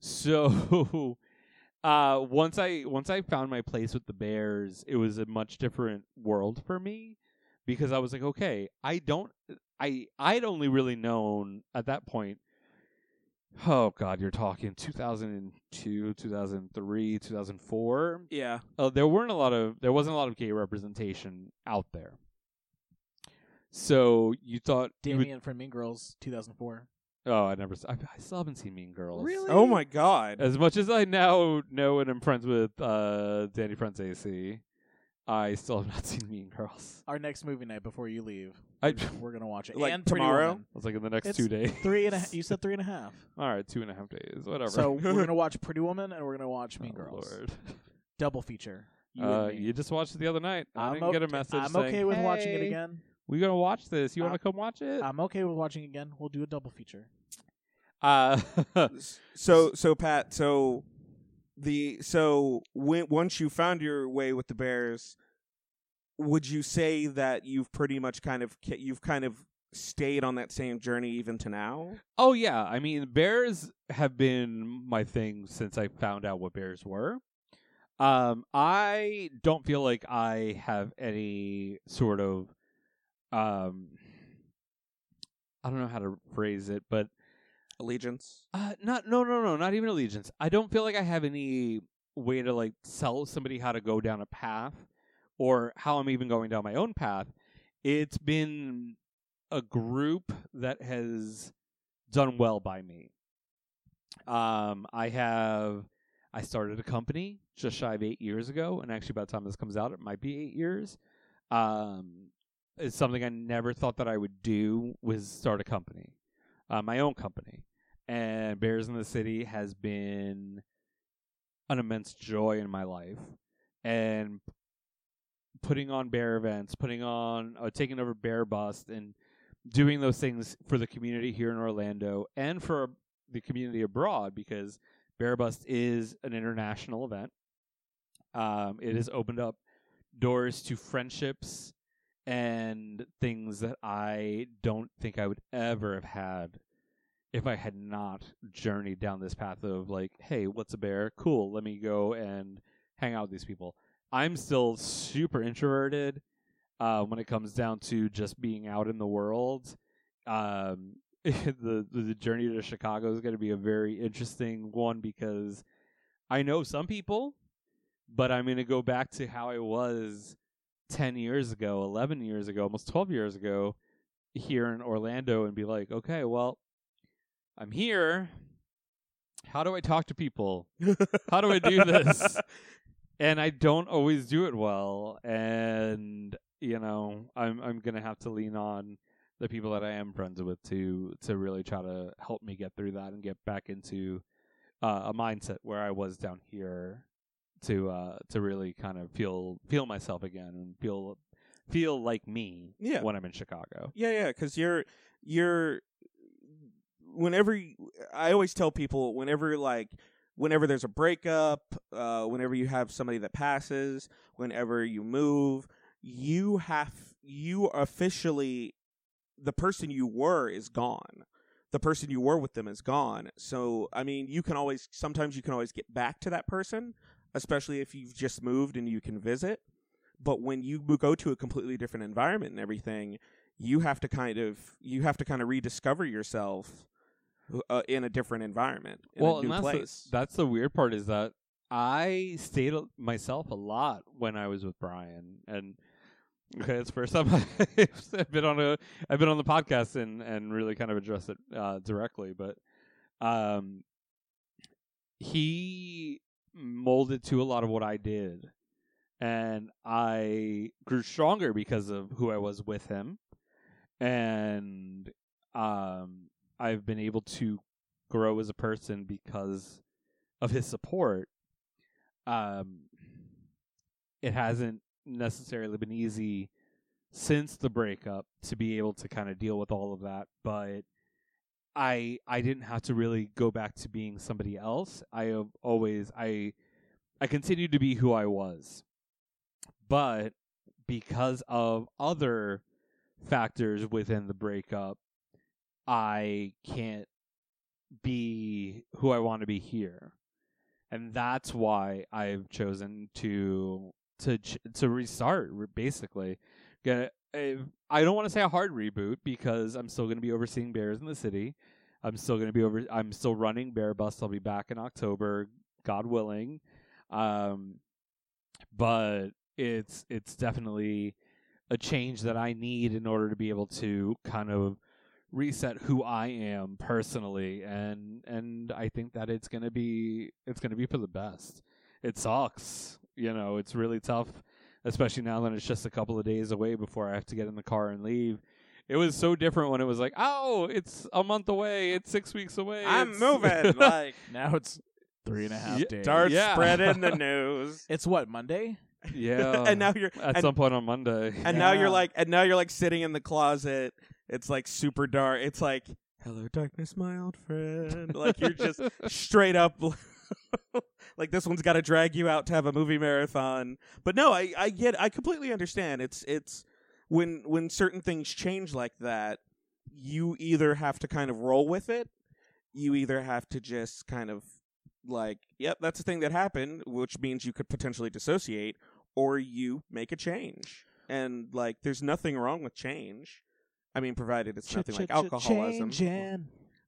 so uh once I once I found my place with the Bears, it was a much different world for me because I was like, okay, I don't I I'd only really known at that point Oh god, you're talking 2002, 2003, 2004. Yeah. Uh, there weren't a lot of there wasn't a lot of gay representation out there. So you thought you would- Damian from Mean Girls, 2004. Oh, I never. I still haven't seen Mean Girls. Really? Oh my god. As much as I now know and am friends with uh, Danny Franzese, I still have not seen Mean Girls. Our next movie night before you leave. I- we're- we're gonna watch it. Like and Pretty tomorrow? Woman. It's like in the next It's two days. Three and a. You said three and a half. All right, two and a half days, whatever. So we're gonna watch Pretty Woman and we're gonna watch Mean Oh, Girls. Lord. Double feature. You uh, and me. you just watched it the other night. I I'm didn't get a okay- message. I'm saying, okay with watching it "Hey, again. We gonna watch this. You want to I'm- come watch it? I'm okay with watching again. We'll do a double feature. Uh, so so Pat, so the so when once you found your way with the Bears, would you say that you've pretty much kind of you've kind of stayed on that same journey even to now? Oh yeah, I mean bears have been my thing since I found out what bears were. Um, I don't feel like I have any sort of, um, I don't know how to phrase it, but Allegiance. uh, not no no no not even allegiance. I don't feel like I have any way to like sell somebody how to go down a path or how I'm even going down my own path. It's been a group that has done well by me. Um, I have I started a company just shy of eight years ago, and actually by the time this comes out, it might be eight years. Um, it's something I never thought that I would do was start a company, uh, my own company. And Bears in the City has been an immense joy in my life, and putting on bear events, putting on uh, taking over Bear Bust, and doing those things for the community here in Orlando and for the community abroad because Bear Bust is an international event. Um, it has opened up doors to friendships and things that I don't think I would ever have had if I had not journeyed down this path of like, hey, what's a bear? Cool, let me go and hang out with these people. I'm still super introverted uh, when it comes down to just being out in the world. Um, the the journey to Chicago is going to be a very interesting one because I know some people, but I'm going to go back to how I was 10 years ago, 11 years ago, almost 12 years ago here in Orlando and be like, okay, well, I'm here. How do I talk to people? How do I do this? and I don't always do it well. And you know, I'm I'm gonna have to lean on the people that I am friends with to to really try to help me get through that and get back into uh, a mindset where I was down here to uh to really kind of feel feel myself again and feel feel like me Yeah. when I'm in Chicago. Yeah, yeah, because you're you're whenever you, I always tell people whenever like whenever there's a breakup, uh, whenever you have somebody that passes, whenever you move, you have you officially the person you were is gone. The person you were with them is gone. So I mean, you can always sometimes you can always get back to that person, especially if you've just moved and you can visit. But when you go to a completely different environment and everything, you have to kind of you have to kind of rediscover yourself uh, in a different environment, in well, a new and that's place. The, that's the weird part is that I stayed myself a lot when I was with Brian, and okay, it's the first time I've been on a I've been on the podcast and and really kind of addressed it uh, directly, but um, he molded to a lot of what I did, and I grew stronger because of who I was with him, and um, I've been able to grow as a person because of his support. Um, it hasn't necessarily been easy since the breakup to be able to kind of deal with all of that, but I I didn't have to really go back to being somebody else. I have always I I continued to be who I was. But because of other factors within the breakup, I can't be who I want to be here. And that's why I've chosen to to to restart re- basically. A, I don't want to say a hard reboot because I'm still going to be overseeing bears in the city. I'm still going to be over I'm still running Bear Bust. I'll be back in October, God willing. Um but it's it's definitely a change that I need in order to be able to kind of reset who I am personally and and I think that it's to be it's to be for the best. It sucks. You know, it's really tough especially now that it's just a couple of days away before I have to get in the car and leave. It was so different when it was like, "Oh, it's a month away. It's 6 weeks away." I'm it's- moving. like Now it's three and a half Yeah, days. start Yeah. spreading the news. It's what Monday? yeah. and now you're at and, some point on Monday. and now you're Yeah. like and now you're like sitting in the closet. It's like super dark. It's like hello darkness, my old friend. like you're just straight up. like this one's got to drag you out to have a movie marathon. But no, I I get I completely understand. It's it's when when certain things change like that, you either have to kind of roll with it, you either have to just kind of like, yep, that's a thing that happened, which means you could potentially dissociate, or you make a change. And like, there's nothing wrong with change. I mean, provided it's nothing like alcoholism.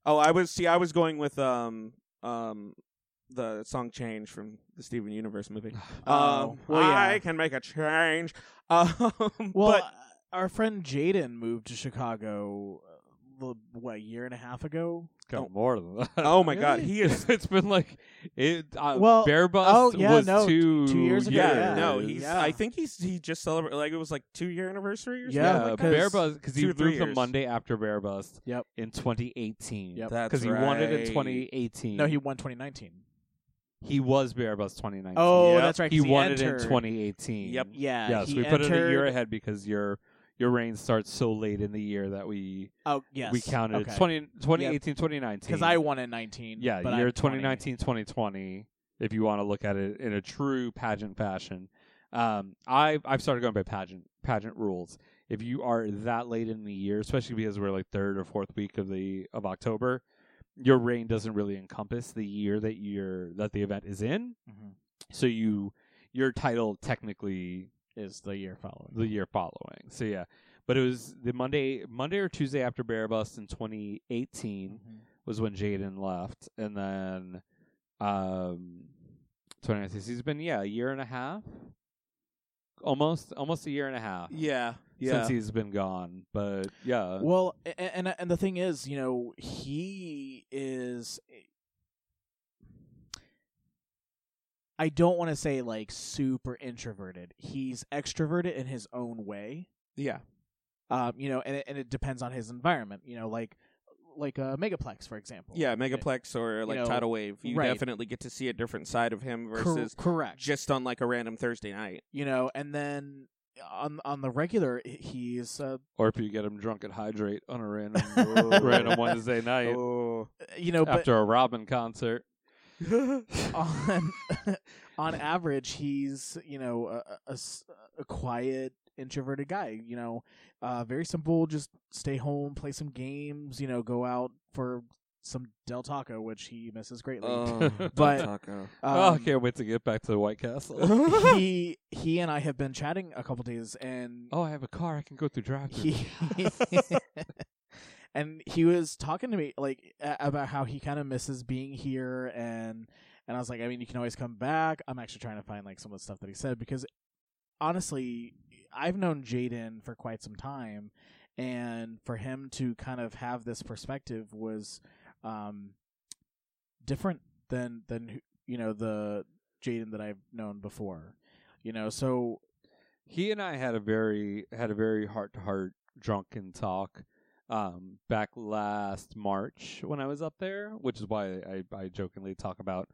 Oh, I was see, I was going with um um the song "Change" from the Steven Universe movie. Oh, um, well, yeah. I can make a change. Um, Well, but our friend Jaden moved to Chicago, uh, what, a year and a half ago? Got more than that. oh my god, he is. it's been like it. Uh, Well, Bear Bust oh, yeah, was no, two, two years ago, Yeah, yeah. no, he's. Yeah. I think he's. He just celebrated. Like it was like two year anniversary or Yeah, something. Yeah, like because- Bear Bust because he two or moved the. Monday after Bear Bust Yep. in 2018. Yep. Because he won it in 2018. No, he won 2019. He was Bear Bust 2019. Oh, Yep. that's right. 'cause he won it in 2018. Yep. Yeah. Yes, he we put it a year entered- ahead because your your reign starts so late in the year that we Oh, yes. we counted okay. 20, 2018 2019 Because I won in 19. yeah but year I'm 20. 2019 2020 if you want to look at it in a true pageant fashion um i've i've started going by pageant pageant rules if you are that late in the year especially because we're like third or fourth week of the of october your reign doesn't really encompass the year that you're that the event is in Mhm. so you your title technically Is the year following. the year following. So yeah, but it was the Monday, Monday or Tuesday after Bear Bust in 2018 Mhm. was when Jaden left, and then um, 2019. So he's been yeah a year and a half, almost almost a year and a half Yeah, yeah. since he's been gone. But yeah, Well, and, and and the thing is, you know, he is. I don't want to say like super introverted. He's extroverted in his own way. yeah. Um, you know, and it, and it depends on his environment. You know, like like a megaplex, for example. Yeah, Megaplex or like know, Tidal Wave. You right. definitely get to see a different side of him Cor- versus correct. just on like a random Thursday night. you know, and then on on the regular, he's uh, or if you get him drunk at Hydrate on a random random Wednesday night Oh. you know, but after a Robyn concert. on on average, he's you know a quiet, introverted guy. You know, uh, very simple. Just stay home, play some games. You know, go out for some Del Taco, which he misses greatly. Oh, But- taco. oh, I Um, can't wait to get back to the White Castle. he he and I have been chatting a couple days, and oh, I have a car. I can go through drive and he was talking to me like a- about how he kind of misses being here and and I was like I mean you can always come back I'm actually trying to find like some of the stuff that he said because honestly I've known Jaden for quite some time and for him to kind of have this perspective was um different than than you know the Jaden that I've known before you know? So he and I had a very had a very heart to heart drunken talk um back last March when I was up there, which is why I, I jokingly talk about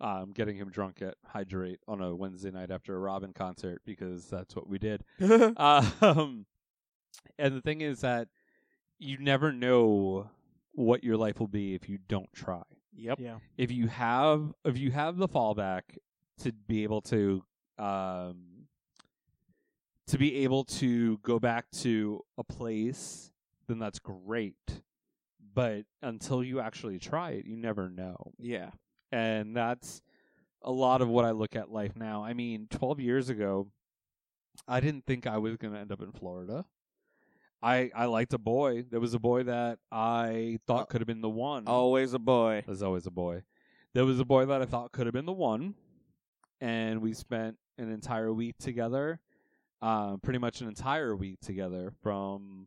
um, getting him drunk at Hydrate on a Wednesday night after a Robyn concert because that's what we did. um, and the thing is that you never know what your life will be if you don't try. Yep. Yeah. If you have if you have the fallback to be able to um to be able to go back to a place, then that's great. But until you actually try it, you never know. Yeah. And that's a lot of what I look at life now. I mean, 12 years ago, I didn't think I was going to end up in Florida. I I liked a boy. There was a boy that I thought could have been the one. Always a boy. There's always a boy. There was a boy that I thought could have been the one, and we spent an entire week together, uh, pretty much an entire week together from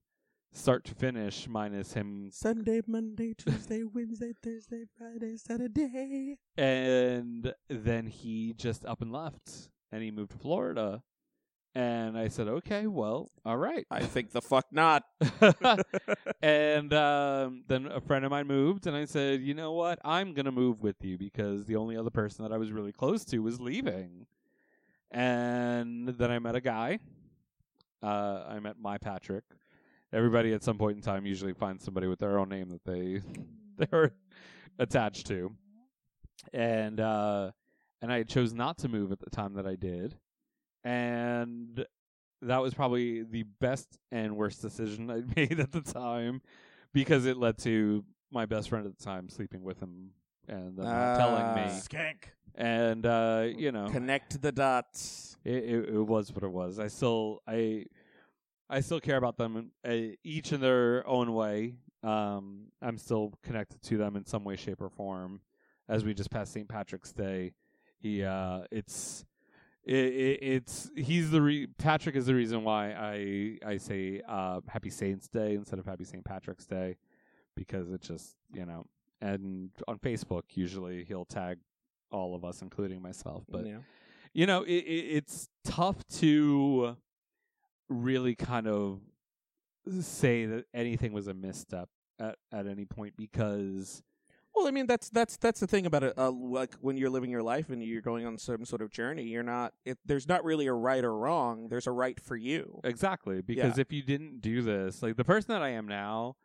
start to finish, minus him. Sunday, Monday, Tuesday, Wednesday, Thursday, Friday, Saturday. And then he just up and left, and he moved to Florida. And I said, okay, well, all right. I think the fuck not. and um, then a friend of mine moved, and I said, you know what? I'm gonna move with you because the only other person that I was really close to was leaving. And then I met a guy. Uh, I met my Patrick. Everybody at some point in time usually finds somebody with their own name that they they're attached to. And uh, and I chose not to move at the time that I did and that was probably the best and worst decision I made at the time because it led to my best friend at the time sleeping with him and not telling me Ah. Skank. and uh, you know Connect the dots. it, it it was what it was. I still I I still care about them uh, each in their own way. Um, I'm still connected to them in some way, shape, or form. As we just passed St. Patrick's Day, he uh, it's it, it, it's he's the re- Patrick is the reason why I I say uh, Happy Saints Day instead of Happy St. Patrick's Day because it just you know and on Facebook usually he'll tag all of us including myself but Yeah. you know it, it, it's tough to really kind of say that anything was a misstep at at any point because Well, I mean that's that's that's the thing about it. Uh, like when you're living your life and you're going on some sort of journey, you're not. It, there's not really a right or wrong. There's a right for you. Exactly, because Yeah. if you didn't do this, like the person that I am now,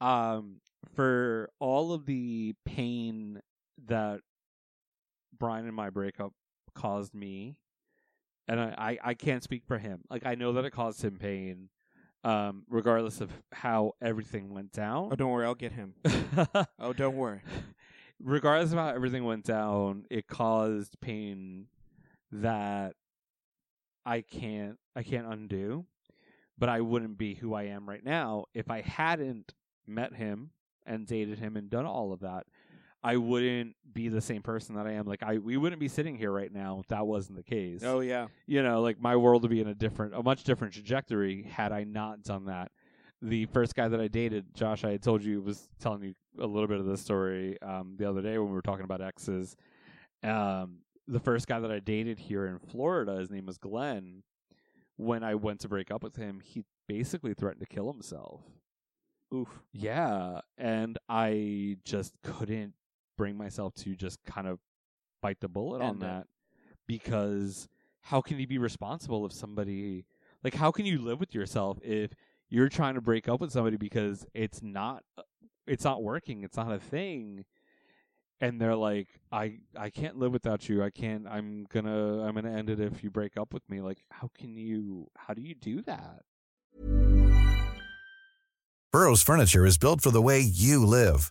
um, for all of the pain that Brian and my breakup caused me, and I, I, I can't speak for him. Like I know that it caused him pain, um, regardless of how everything went down. Oh, don't worry, I'll get him. oh, don't worry. regardless of how everything went down, it caused pain that I can't I can't undo. But I wouldn't be who I am right now if I hadn't met him and dated him and done all of that. I wouldn't be the same person that I am. Like I we wouldn't be sitting here right now if that wasn't the case. Oh yeah. You know, like my world would be in a different a much different trajectory had I not done that the first guy that I dated, Josh, I had told you was telling you a little bit of this story um, the other day when we were talking about exes. Um, the first guy that I dated here in Florida, his name was Glenn. When I went to break up with him, he basically threatened to kill himself. Oof. Yeah, and I just couldn't bring myself to just kind of bite the bullet on it. that because how can you be responsible if somebody like how can you live with yourself if you're trying to break up with somebody because it's not it's not working it's not a thing and they're like i i can't live without you i can't i'm gonna i'm gonna end it if you break up with me like how can you how do you do that Burrow's furniture is built for the way you live.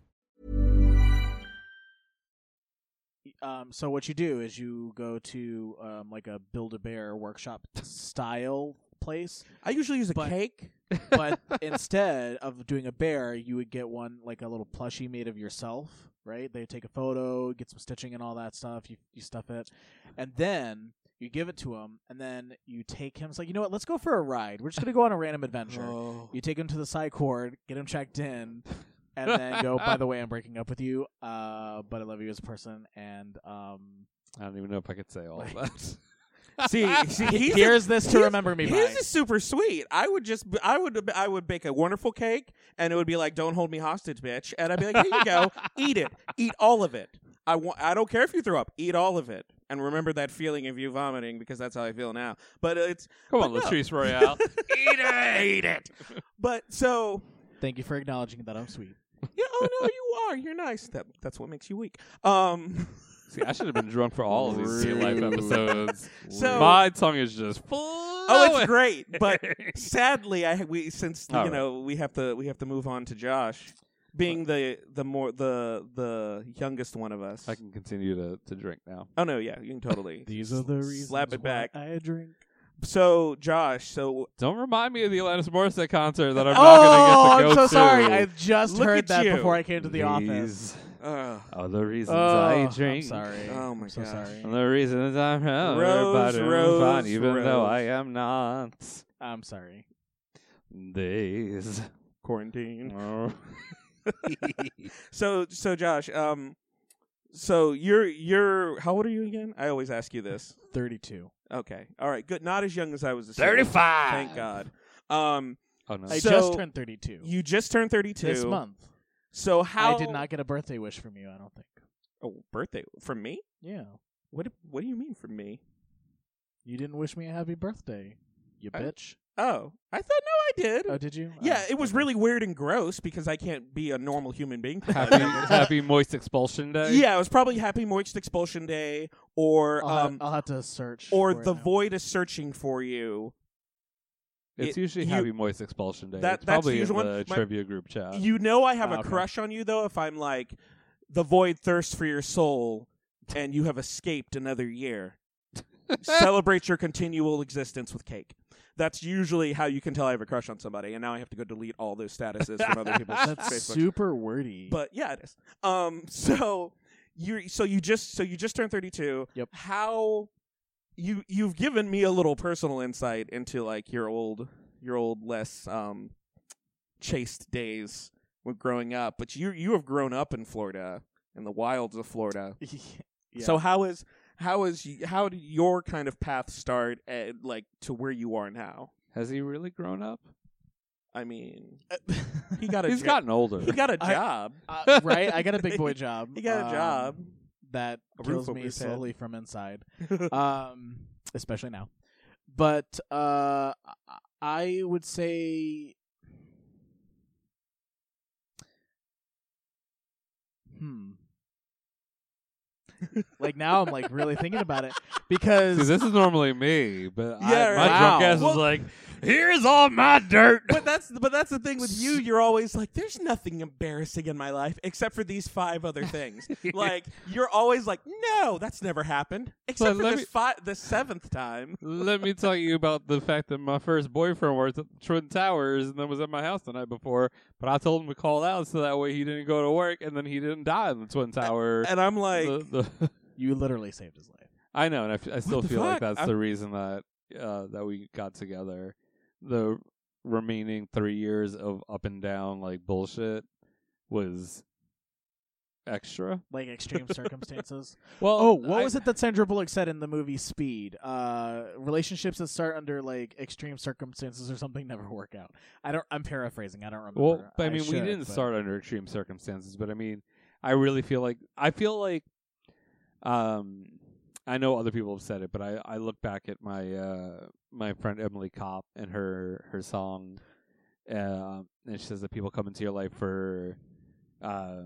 Um, so what you do is you go to um, like a Build a Bear workshop style place. I usually use a But- cake. but instead of doing a bear, you would get one like a little plushie made of yourself, right? They take a photo, get some stitching and all that stuff. You you stuff it, and then you give it to him, and then you take him. It's like you know what? Let's go for a ride. We're just gonna go on a random adventure. Oh. You take him to the psych ward, get him checked in, and then go. By the way, I'm breaking up with you, uh, but I love you as a person, and um, I don't even know if I could say all of that. See, see he's Here's a- this to remember me His by. is super sweet. I would just, I would, I would bake a wonderful cake, and it would be like, "Don't hold me hostage, bitch," and I'd be like, "Here you go, eat it, eat all of it. I want, I don't care if you throw up, eat all of it, and remember that feeling of you vomiting because that's how I feel now. But it's Come but on, no. Latrice Royale. eat it, eat it. But so, thank you for acknowledging that I'm sweet. Yeah, oh no, you are. You're nice. That that's what makes you weak. Um. See, I should have been drunk for all of these real life episodes. So- my tongue is just full. Oh, it's great, but sadly, I we since All you right. know we have to we have to move on to Josh, being the the more the the youngest one of us. I can continue to, to drink now. Oh no, yeah, you can totally. These are the reasons slap it why back. I drink. So Josh, so Don't remind me of the Alanis Morissette concert that I'm oh, not going to get to Oh I'm go so sorry. to. I just Look heard that you. before I came to the These office. uh, are the reasons Oh, I I'm drink. sorry. Oh my I'm so gosh. sorry. And the reasons I'm held Rose, but Rose, fine, even though I am not. I'm sorry. Days quarantine. Oh. So so Josh, um, so you're you're how old are you again? I always ask you this. 32. Okay, all right, good. Not as young as I was. assuming. 35. Thank God. Um, Oh no. I So, just turned 32 you just turned thirty-two this month. So how I did not get a birthday wish from you. I don't think. Oh, birthday from me? Yeah, What? do- What do you mean from me? you didn't wish me a happy birthday. You I- bitch. Oh, I thought no, I did. Oh, did you? yeah, Oh, it was really weird and gross because I can't be a normal human being. happy, happy moist expulsion day. Yeah, it was probably Happy Moist Expulsion Day, or I'll, ha- um, I'll have to search. or for it the now. void is searching for you. It's It- usually you- happy moist expulsion day. That- it's that's probably the in usual one. the My- trivia group chat. You know, I have Ah, a okay. crush on you though. If I'm like, the void thirsts for your soul, and you have escaped another year. Celebrate your continual existence with cake. That's usually how you can tell I have a crush on somebody. And now I have to go delete all those statuses from other people's That's Facebook. super wordy. But yeah, it is. Um, so you so you just so you just turned thirty two. Yep. How you you've given me a little personal insight into like your old your old less um chaste days with growing up, but you you have grown up in Florida in the wilds of Florida. yeah. So how is how is y- how did your kind of path start at like to where you are now? Has he really grown up? I mean, he got a He's jo- gotten older. he got a job. Uh, right? I got a big boy job. He got a um, job. that A kills me his head. slowly from inside. um, especially now. But uh, I- I would say, hmm. Like now, I'm like really thinking about it because See, this is normally me, but Yeah, I, my right. drunk Wow. ass Well- was like, "Here's all my dirt." but that's but that's the thing with you. You're always like, "There's nothing embarrassing in my life except for these five other things." like you're always like, "No, that's never happened except But for let this me- fi- the seventh time." Let me tell you about the fact that my first boyfriend worked at the Twin Towers and then was at my house the night before. But I told him to call out so that way he didn't go to work and then he didn't die in the Twin Tower. And I'm like, the, the you literally saved his life. I know, and I, f- I still the feel like that's I'm- the reason that uh, that we got together. The remaining three years of up and down like bullshit was extra. Like extreme circumstances. Well, Oh, what I- was it that Sandra Bullock said in the movie Speed? Uh, relationships that start under like extreme circumstances or something never work out. I don't. I'm paraphrasing. I don't remember. Well, I mean, we should, didn't but- start under extreme circumstances, but I mean, I really feel like I feel like, um, I know other people have said it, but I I look back at my uh my friend Emily Kopp and her her song, uh, and she says that people come into your life for, uh,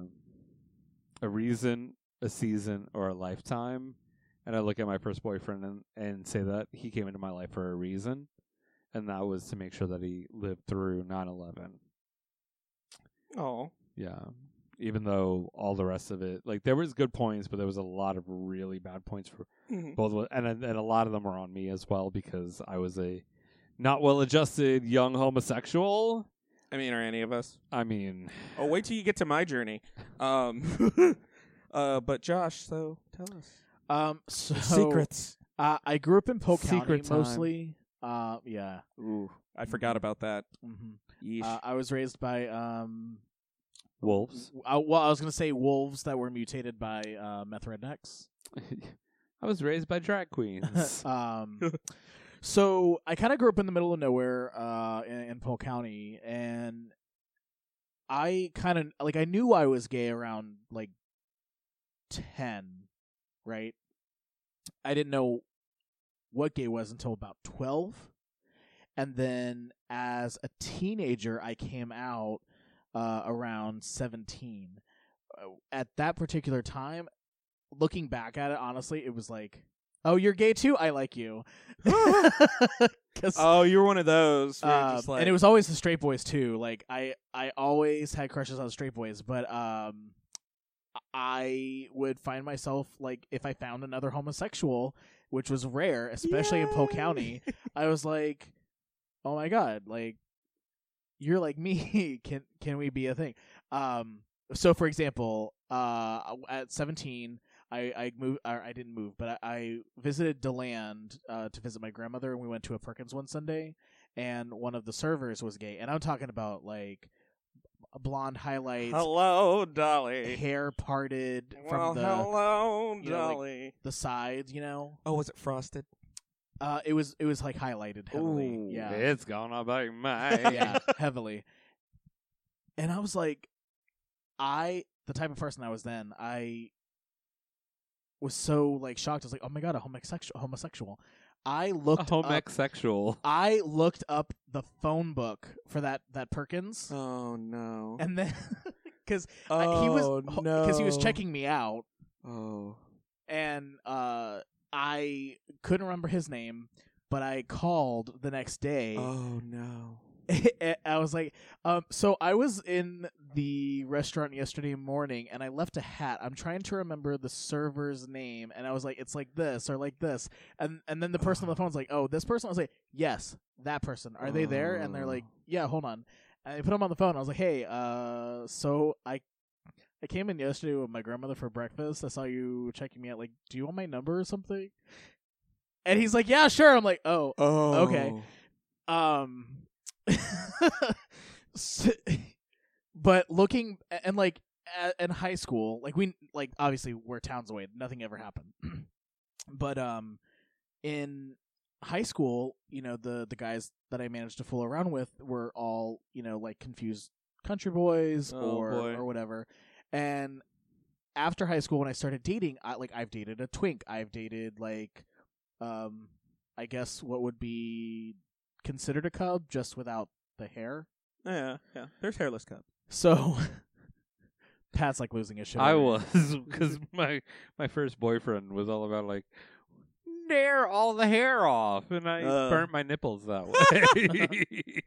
a reason a season or a lifetime, and I look at my first boyfriend and, and say that he came into my life for a reason, and that was to make sure that he lived through 9/11. Oh, Yeah. Even though all the rest of it, like there was good points, but there was a lot of really bad points for Mhm. both, and and a lot of them were on me as well because I was a not well-adjusted young homosexual. I mean, are any of us? I mean, Oh, wait till you get to my journey. Um, uh, but Josh, so tell us. Um, so secrets. Uh, I grew up in Polk Secret County time. mostly. Uh, yeah. Ooh, I forgot about that. hmm Uh, I was raised by um, wolves. I, well, I was gonna say wolves that were mutated by uh, meth rednecks. I was raised by drag queens. um, so I kind of grew up in the middle of nowhere uh, in, in Polk County, and I kind of like I knew I was gay around like ten, right? I didn't know what gay was until about twelve, and then as a teenager, I came out uh, around seventeen. Uh, At that particular time, looking back at it, honestly, it was like, "Oh, you're gay too? I like you." oh, you're one of those. where um, like, and it was always the straight boys too. Like I, I always had crushes on straight boys, but um, I would find myself like if I found another homosexual, which was rare, especially in Polk County, I was like, oh my god, like you're like me. can can we be a thing? Um, so for example, uh, at 17. I I moved. Or I didn't move, but I, I visited Deland uh, to visit my grandmother, and we went to a Perkins one Sunday, and one of the servers was gay, and I'm talking about like blonde highlights, hello, Dolly. hair parted Well, from the hello, you know, like, Dolly. the sides, you know. Oh, was it frosted? Uh, it was it was like highlighted heavily. Ooh, yeah, It's gonna be my yeah, heavily. And I was like, I the type of person I was then. I was so like shocked. I was like, oh my god, a homosexual. Homosexual. I looked up. homosexual. I looked up the phone book for that that Perkins, Oh no. and then because oh he was because he was checking me out, Oh. and uh, I couldn't remember his name, but I called the next day. Oh no. I was like, um, so I was in the restaurant yesterday morning and I left a hat. I'm trying to remember the server's name, and I was like, it's like this or like this, and and then the person on the phone's like, oh, this person. I was like, yes, that person. Are they there? And they're like, yeah, hold on. And I put them on the phone. I was like, hey, uh, so I. I came in yesterday with my grandmother for breakfast. I saw you checking me out. Like, do you want my number or something? And he's like, "Yeah, sure." I'm like, "Oh, Oh. okay." Um, s- but looking and like in high school, like we like obviously we're towns away, nothing ever happened. but um, in high school, you know the the guys that I managed to fool around with were all you know like confused country boys Oh, or boy. or whatever, and after high school when I started dating, I like I've dated a twink, I've dated like um I guess what would be considered a cub just without the hair. Yeah, yeah. There's hairless cubs. So Pat's like losing his shit. I was because my my first boyfriend was all about like nair all the hair off, and I Uh. burnt my nipples that way.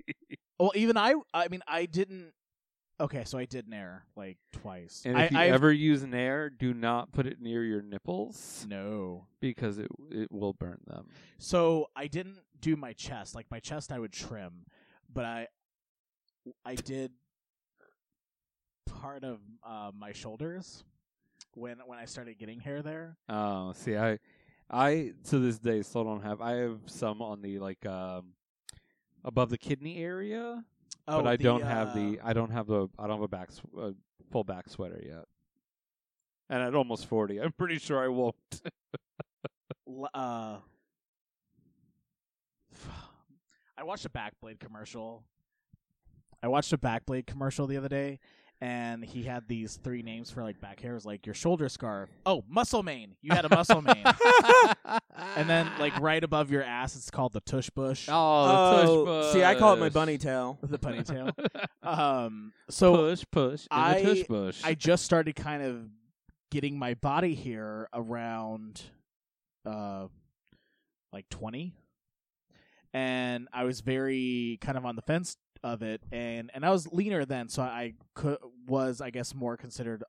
Well, even I I mean I didn't Okay, so I did nair like twice. and I, if you I've- ever use nair, do not put it near your nipples No. because it it will burn them. So I didn't do my chest. Like my chest I would trim, but I I did part of uh, my shoulders when when I started getting hair there. Oh, see, I, I to this day still don't have. I have some on the like um, above the kidney area, Oh, but I the, don't have the. uh, I don't have the. I don't have a back uh, full back sweater yet. And at almost forty, I'm pretty sure I won't. uh I watched a Bakblade commercial. I watched a Bakblade commercial the other day and he had these three names for like back hairs like your shoulder scarf. Oh, muscle mane. You had a muscle mane. and then like right above your ass it's called the tush bush. Oh, see, I call it my bunny tail. The bunny tail. um so push, push, in I the tush bush. I just started kind of getting my body here around uh like 20 and I was very kind of on the fence of it and and I was leaner then so I could was I guess more considered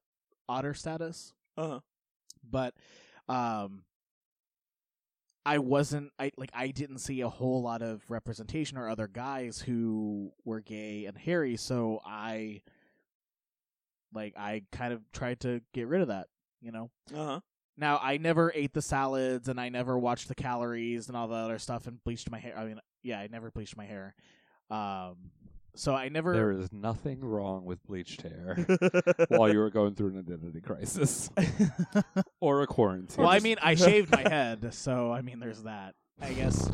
otter status Uh-huh. but um I wasn't I like I didn't see a whole lot of representation or other guys who were gay and hairy so I like I kind of tried to get rid of that, you know. Uh-huh. Now I never ate the salads and I never watched the calories and all the other stuff and bleached my hair. I mean, yeah, I never bleached my hair. Um so I never There is nothing wrong with bleached hair while you were going through an identity crisis or a quarantine. Well, I mean, I shaved my head, so I mean, there's that. I guess.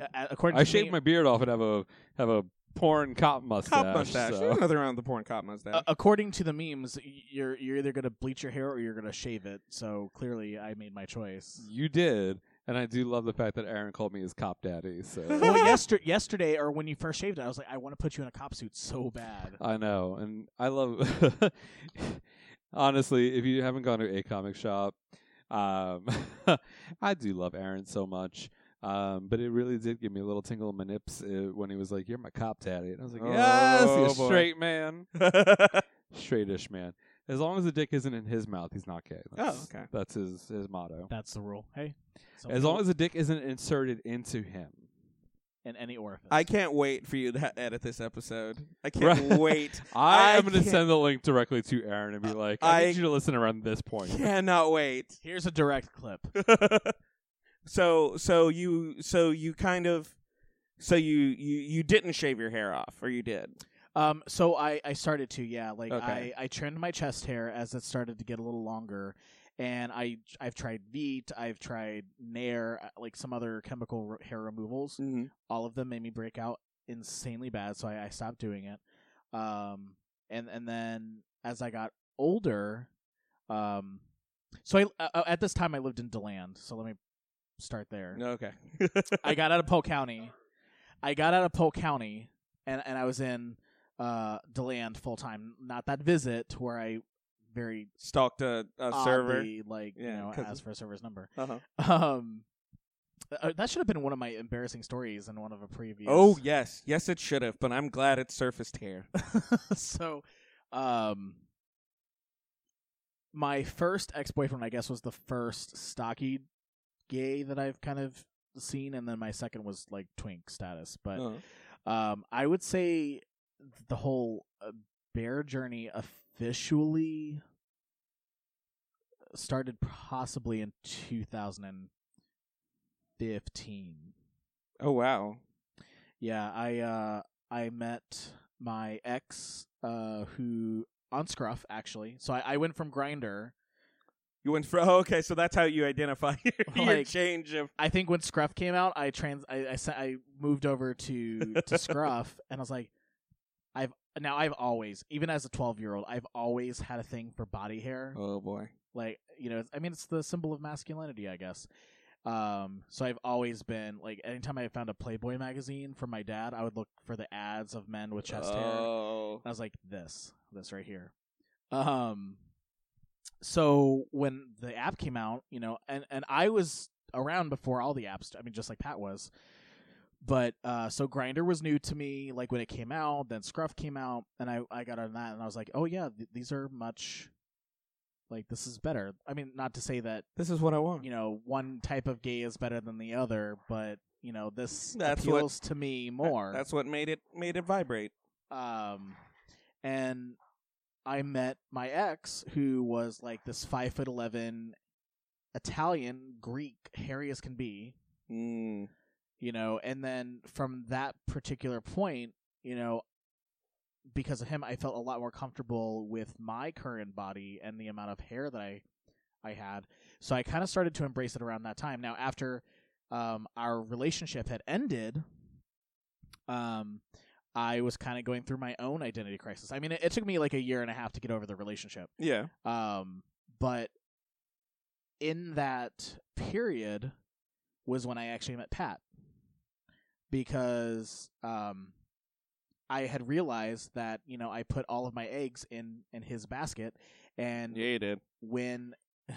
Uh, according I to shaved me, my beard off and have a have a porn cop mustache. Cop mustache. so- There's nothing wrong with the porn cop mustache. uh, according to the memes, you're you're either gonna bleach your hair or you're gonna shave it. So clearly, I made my choice. You did, and I do love the fact that Aaron called me his cop daddy. So well, yesterday, yesterday, or when you first shaved it, I was like, I want to put you in a cop suit so bad. I know, and I love. honestly, if you haven't gone to a comic shop, um, I do love Aaron so much. Um, but it really did give me a little tingle in my nips uh, when he was like, "You're my cop daddy," and I was like, "Yes, Oh, straight man, straightish man." As long as the dick isn't in his mouth, he's not gay. Oh, that's, Oh, okay. That's his his motto. That's the rule. Hey, some As long as the dick isn't inserted into him. in any orifice. I can't wait for you to ha- edit this episode. I can't Right. wait. I, am going to can't- send the link directly to Aaron and be like, I, I need you to listen around this point. Cannot wait. Here's a direct clip. so so you so you kind of so you you you didn't shave your hair off, or you did? Um, so I I started to yeah, like Okay. I I trimmed my chest hair as it started to get a little longer, and I I've tried Veet, I've tried Nair, uh, like some other chemical hair removals. Mm-hmm. All of them made me break out insanely bad, so I, I stopped doing it. Um, and and then as I got older, um, so I uh, at this time I lived in Deland, so let me start there. Okay. I got out of Polk County. I got out of Polk County, and and I was in uh Deland full time. Not that visit where I very Stalked a, a server. oddly, like you know, asked for a server's number. Uh-huh. Um, uh, that should have been one of my embarrassing stories in one of a previous. Oh yes, yes it should have, but I'm glad it surfaced here. so, um, my first ex boyfriend, I guess, was the first stocky gay that I've kind of seen, and then my second was like twink status. But Uh-huh. um, I would say the whole uh, bear journey officially started possibly in 2015. Oh wow. Yeah, I uh I met my ex uh who on Scruff actually. So I, I went from Grindr. You went for oh, okay, so that's how you identify your, your Like, change of I think when Scruff came out, I trans I I, I moved over to to Scruff and I was like now I've always even as a 12-year-old, I've always had a thing for body hair. Oh boy. Like, you know, I mean it's the symbol of masculinity, I guess. Um, so I've always been like anytime I found a Playboy magazine for my dad, I would look for the ads of men with chest hair. Oh. I was like, this, this right here. Um, so when the app came out, you know, and and I was around before all the apps. I mean, just like Pat was. But uh, so Grindr was new to me, like when it came out. Then Scruff came out, and I I got on that, and I was like, oh yeah, th- these are much. Like this is better. I mean, not to say that This is what I want. you know one type of gay is better than the other, but you know this That's what- appeals to me more. That's what made it made it vibrate. Um, and I met my ex, who was like this five foot eleven Italian Greek, hairy as can be. Mm. You know, and then from that particular point, you know, because of him, I felt a lot more comfortable with my current body and the amount of hair that I I had. So I kind of started to embrace it around that time. Now, after um, our relationship had ended, um, I was kind of going through my own identity crisis. I mean, it, it took me like a year and a half to get over the relationship. Yeah. Um, but in that period was when I actually met Pat because um, I had realized that you know I put all of my eggs in in his basket, and Yeah, you did. when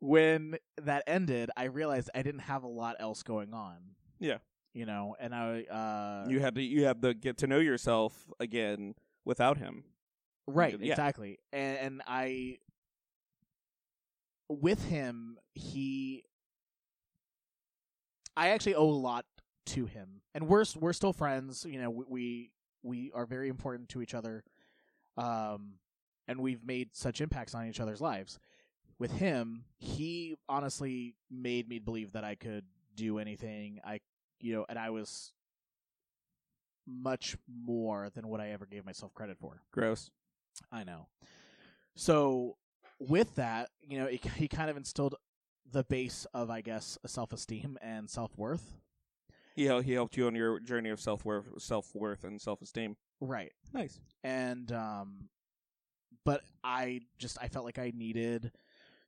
when that ended, I realized I didn't have a lot else going on. Yeah. You know, and I uh you had to you had to get to know yourself again without him. Right, Yeah. exactly. And, and I with him, he I actually owe a lot to him. And we're we're still friends, you know, we we, we are very important to each other. Um and we've made such impacts on each other's lives. With him, he honestly made me believe that I could do anything. I you know, and I was much more than what I ever gave myself credit for. Gross. I know. So with that, you know, it, he kind of instilled the base of, I guess, self esteem and self worth. He he helped you on your journey of self worth, self worth, and self esteem. Right. Nice. And um, but I just I felt like I needed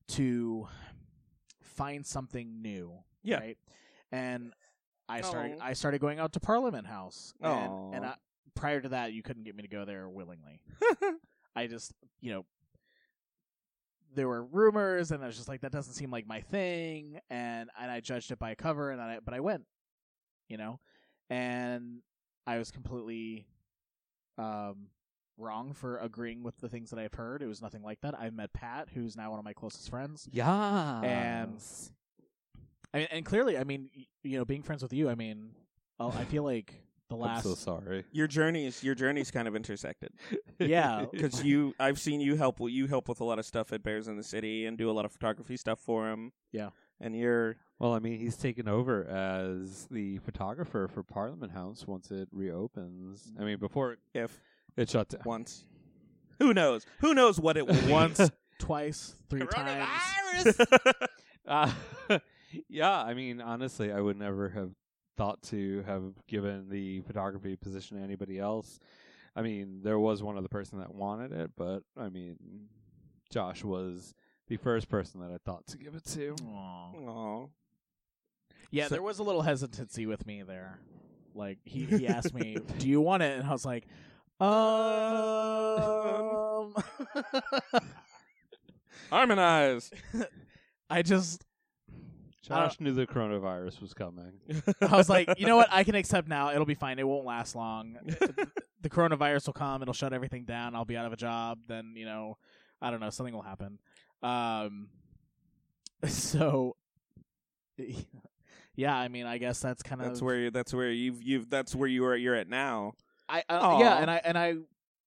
to find something new. Yeah. Right. And I started Aw. I started going out to Parliament House. And, and I, prior to that, you couldn't get me to go there willingly. I just, you know, there were rumors, and I was just like, that doesn't seem like my thing, and and I judged it by a cover, and I but I went, you know, and I was completely um wrong for agreeing with the things that I've heard. It was nothing like that. I met Pat, who's now one of my closest friends. Yeah. and I mean, and clearly, I mean, you know, being friends with you, I mean, oh, I feel like the I'm last so sorry. Your journeys, your journeys, kind of intersected. Yeah. because you, I've seen you help. You help with a lot of stuff at Bears in the City and do a lot of photography stuff for him. Yeah. And you're Well, I mean, he's taken over as the photographer for Parliament House once it reopens. I mean, before if it shut down. once. Who knows? Who knows what it will be? once, twice, three times. Uh, yeah, I mean, honestly, I would never have thought to have given the photography position to anybody else. I mean, there was one other person that wanted it, but I mean, Josh was the first person that I thought to give it to. Aw. Yeah, So- there was a little hesitancy with me there. Like he, he asked me, "Do you want it?" And I was like, "Um." Harmonize. I just, Josh knew the coronavirus was coming. I was like, you know what? I can accept now. It'll be fine. It won't last long. the coronavirus will come. It'll shut everything down. I'll be out of a job. Then you know, I don't know. Something will happen. Um. So. Yeah, I mean, I guess that's kind of That's where you, that's where you've you've that's where you are you're at now. I uh, yeah, and I and I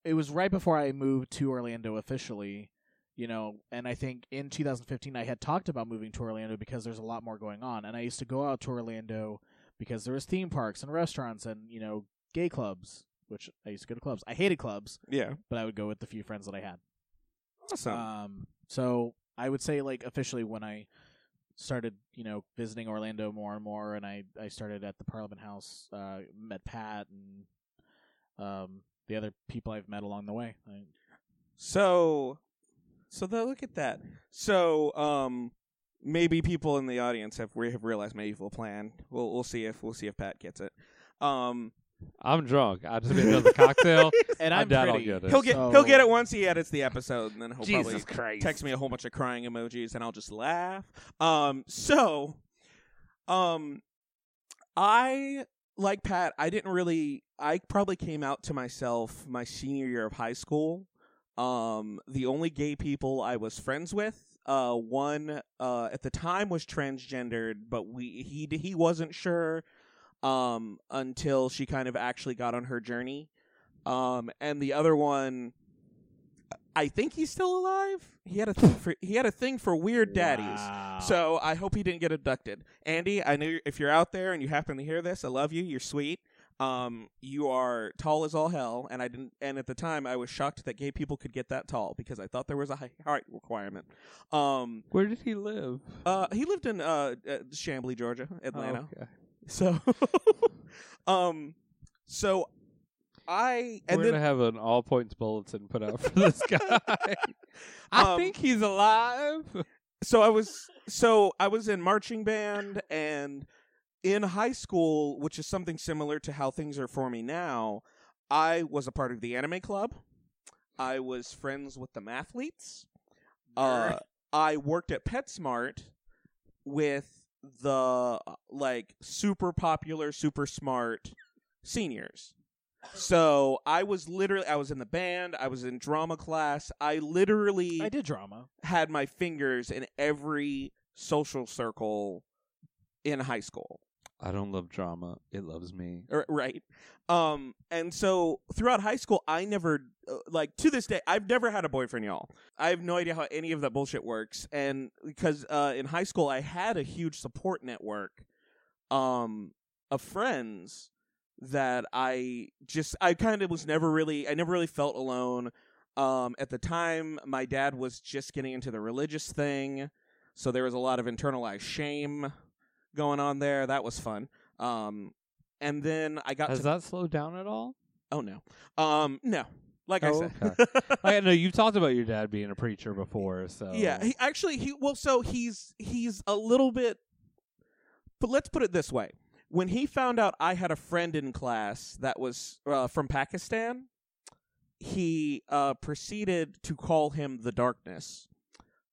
it was right before I moved to Orlando officially, you know, and I think in 2015 I had talked about moving to Orlando because there's a lot more going on, and I used to go out to Orlando because there was theme parks and restaurants and you know gay clubs, which I used to go to clubs. I hated clubs, Yeah. but I would go with the few friends that I had. Awesome. Um, so I would say like officially when I started, you know, visiting Orlando more and more, and I I started at the Parliament House, uh, met Pat and um the other people I've met along the way. I, So, so the, look at that. So, um, maybe people in the audience have have realized my evil plan. We'll we'll see if we'll see if Pat gets it. Um, I'm drunk. I just made another cocktail, And I I'm doubt I'll pretty. get it. he'll get So- he'll get it once he edits the episode, and then he'll Jesus probably Christ. text me a whole bunch of crying emojis, and I'll just laugh. Um, so, um, I like Pat. I didn't really. I probably came out to myself my senior year of high school. Um, the only gay people I was friends with, uh, one uh at the time was transgendered, but we he he wasn't sure, um, until she kind of actually got on her journey. Um, and the other one, I think he's still alive. He had a thing for he had a thing for weird daddies. Wow. So I hope he didn't get abducted. Andy, I know if you're out there and you happen to hear this, I love you. You're sweet. Um, you are tall as all hell, and I didn't. And at the time, I was shocked that gay people could get that tall because I thought there was a high height requirement. Um, Where did he live? uh, he lived in uh, uh Chamblee, Georgia, Oh, Atlanta. Okay. So, um, so I and We're then gonna have an all points bulletin put out for this guy. I Um, think he's alive. so I was so I was in marching band and in high school, which is something similar to how things are for me now, I was a part of the anime club. I was friends with the mathletes. Uh, I worked at PetSmart with the uh, like super popular, super smart seniors. So I was literally I was in the band, I was in drama class. I literally I did drama. had my fingers in every social circle in high school. I don't love drama. It loves me. Right um and so throughout high school i never uh, like to this day i've never had a boyfriend y'all i have no idea how any of that bullshit works and because uh in high school i had a huge support network um of friends that i just i kind of was never really i never really felt alone um at the time my dad was just getting into the religious thing so there was a lot of internalized shame going on there that was fun um and then I got Has to that slowed down at all? Oh no. Um no. Like I Oh, said. okay. I know you've talked about your dad being a preacher before, so Yeah, he actually he well so he's he's a little bit but let's put it this way. When he found out I had a friend in class that was uh, from Pakistan, he uh proceeded to call him the darkness.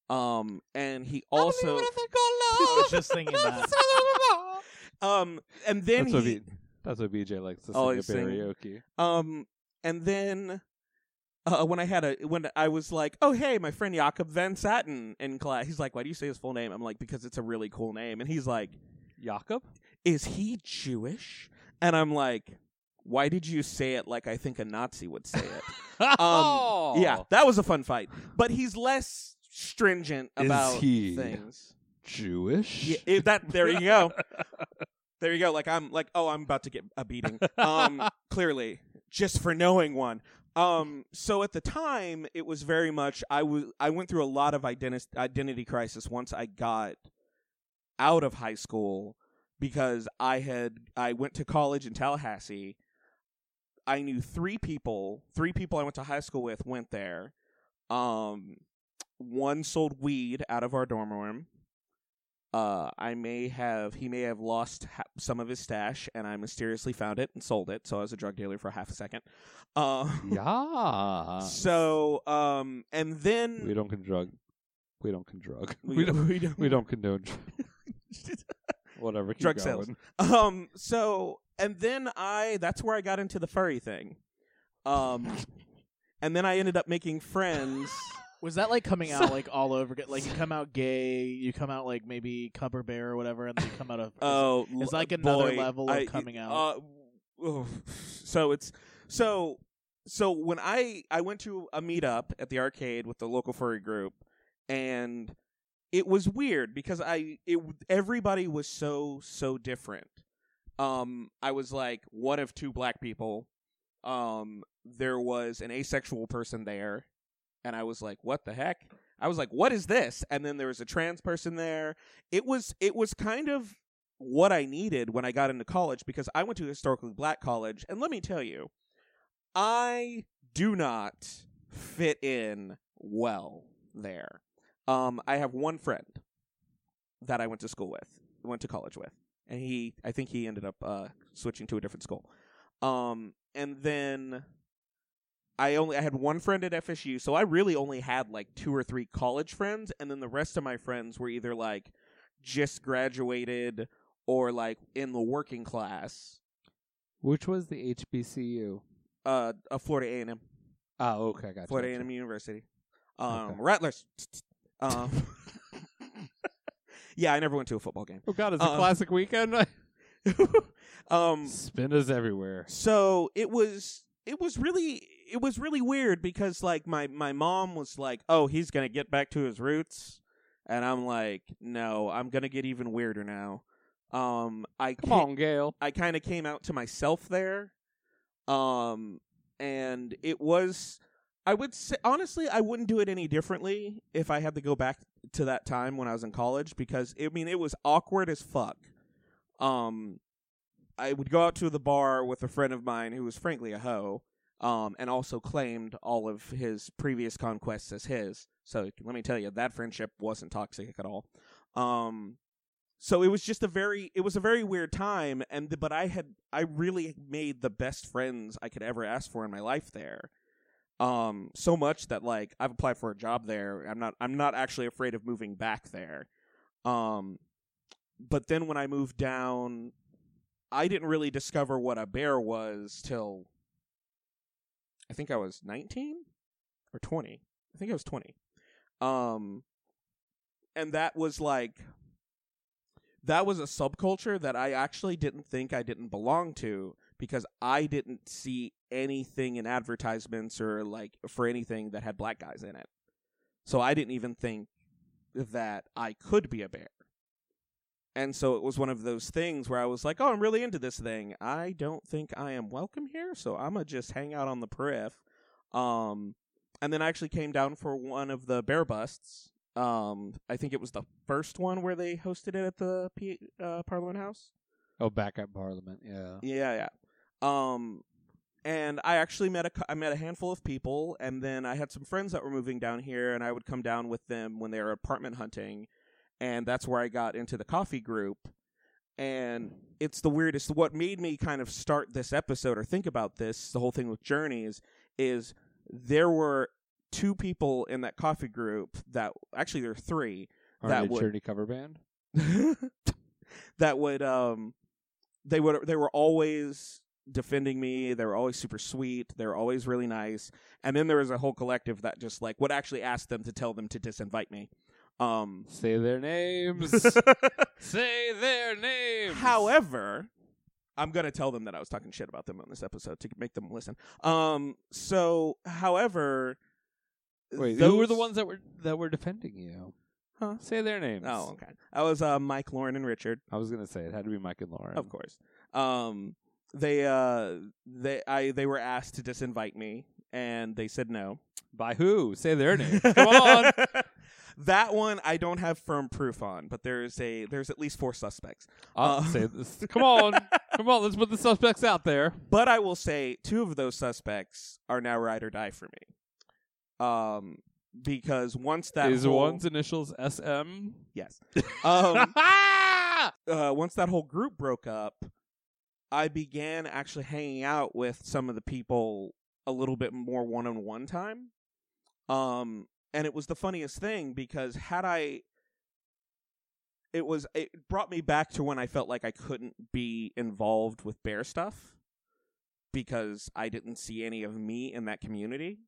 Um and he also I was just thinking that. um and then that's what, he B- that's what BJ likes to sing Oh, at he's karaoke. Um, and then uh, when I had a when I was like, oh hey, my friend Jakob Van Satten in class, he's like, why do you say his full name? I'm like, because it's a really cool name, and he's like, Jakob, is he Jewish? And I'm like, why did you say it like I think a Nazi would say it? um, yeah, that was a fun fight, but he's less stringent Is about he things. Jewish? Yeah, it- that there you go. there you go. Like I'm like, oh, I'm about to get a beating. Um, clearly, just for knowing one. Um, so at the time, it was very much I was I went through a lot of identity identity crisis once I got out of high school because I had I went to college in Tallahassee. I knew three people. Three people I went to high school with went there. Um, one sold weed out of our dorm room. Uh, I may have he may have lost ha- some of his stash, and I mysteriously found it and sold it. So I was a drug dealer for half a second. Uh, yeah. So um, and then We don't condrug. We don't condrug. We We don't- we don't- We don't condone. Whatever. Keep drug going. sales. Um. So and then I that's where I got into the furry thing. Um, and then I ended up making friends. Was that like coming out like all over? Like you come out gay, you come out like maybe cupper bear or whatever, and then you come out of Oh, it's like another boy, level of I- coming out. Uh, so it's so so when I I went to a meetup at the arcade with the local furry group, and it was weird because I it everybody was so so different. Um, I was like one of two black people. Um, there was an asexual person there, and I was like, "What the heck?" I was like, "What is this?" And then there was a trans person there. It was it was kind of what I needed when I got into college because I went to a historically black college, and let me tell you, I do not fit in well there. Um, I have one friend that I went to school with, went to college with, and he, I think he ended up uh, switching to a different school. Um, and then I only I had one friend at FSU, so I really only had like two or three college friends, and then the rest of my friends were either like just graduated or like in the working class. Which was the HBCU? Uh, uh Florida A and M. Oh, okay, gotcha. Florida A and M University. Um, Rattlers. Um, yeah, I never went to a football game. Oh God, it's a Um, classic weekend. um, Spinners everywhere. So it was it was really it was really weird because like my my mom was like, "Oh, he's going to get back to his roots." And I'm like, "No, I'm going to get even weirder now." Um I Come on, Gail. I kind of came out to myself there. Um and it was I would say honestly, I wouldn't do it any differently if I had to go back to that time when I was in college because I mean it was awkward as fuck. Um I would go out to the bar with a friend of mine who was frankly a hoe, um, and also claimed all of his previous conquests as his. So let me tell you, that friendship wasn't toxic at all. Um, so it was just a very it was a very weird time and but I had I really made the best friends I could ever ask for in my life there. Um so much that like I've applied for a job there. I'm not I'm not actually afraid of moving back there. Um but then when I moved down I didn't really discover what a bear was till I think I was 19 or 20. I think I was 20. Um and that was like that was a subculture that I actually didn't think I didn't belong to because I didn't see anything in advertisements or like for anything that had black guys in it. So I didn't even think that I could be a bear. And so it was one of those things where I was like, "Oh, I'm really into this thing. I don't think I am welcome here, so I'm gonna just hang out on the periph." Um, and then I actually came down for one of the bear busts. Um, I think it was the first one where they hosted it at the P- uh, Parliament House. Oh, back at Parliament, yeah. Yeah, yeah. Um, and I actually met a I met a handful of people, and then I had some friends that were moving down here, and I would come down with them when they were apartment hunting, and that's where I got into the coffee group. And it's the weirdest. What made me kind of start this episode or think about this, the whole thing with journeys, is there were two people in that coffee group that actually there are three Are that would Journey cover band? that would um they would they were always defending me they were always super sweet they were always really nice and then there was a whole collective that just like would actually ask them to tell them to disinvite me um Say their names. Say their names. however i'm gonna tell them that i was talking shit about them on this episode to make them listen um so however Wait, who were the ones that were that were defending you? Huh? Say their names. oh okay i was uh mike lauren and richard I was gonna say it had to be Mike and Lauren. Of course. Um they uh they I they were asked to disinvite me and they said no. By who? Say their names. Come on. that one I don't have firm proof on, but there's a there's at least four suspects. I'll Uh, say this. Come on. Come on, let's put the suspects out there. But I will say two of those suspects are now ride or die for me. Um because once that Is whole, one's initials SM? Yes. Um, uh, once that whole group broke up, I began actually hanging out with some of the people a little bit more one on one time. Um, and it was the funniest thing because had I, it was it brought me back to when I felt like I couldn't be involved with bear stuff because I didn't see any of me in that community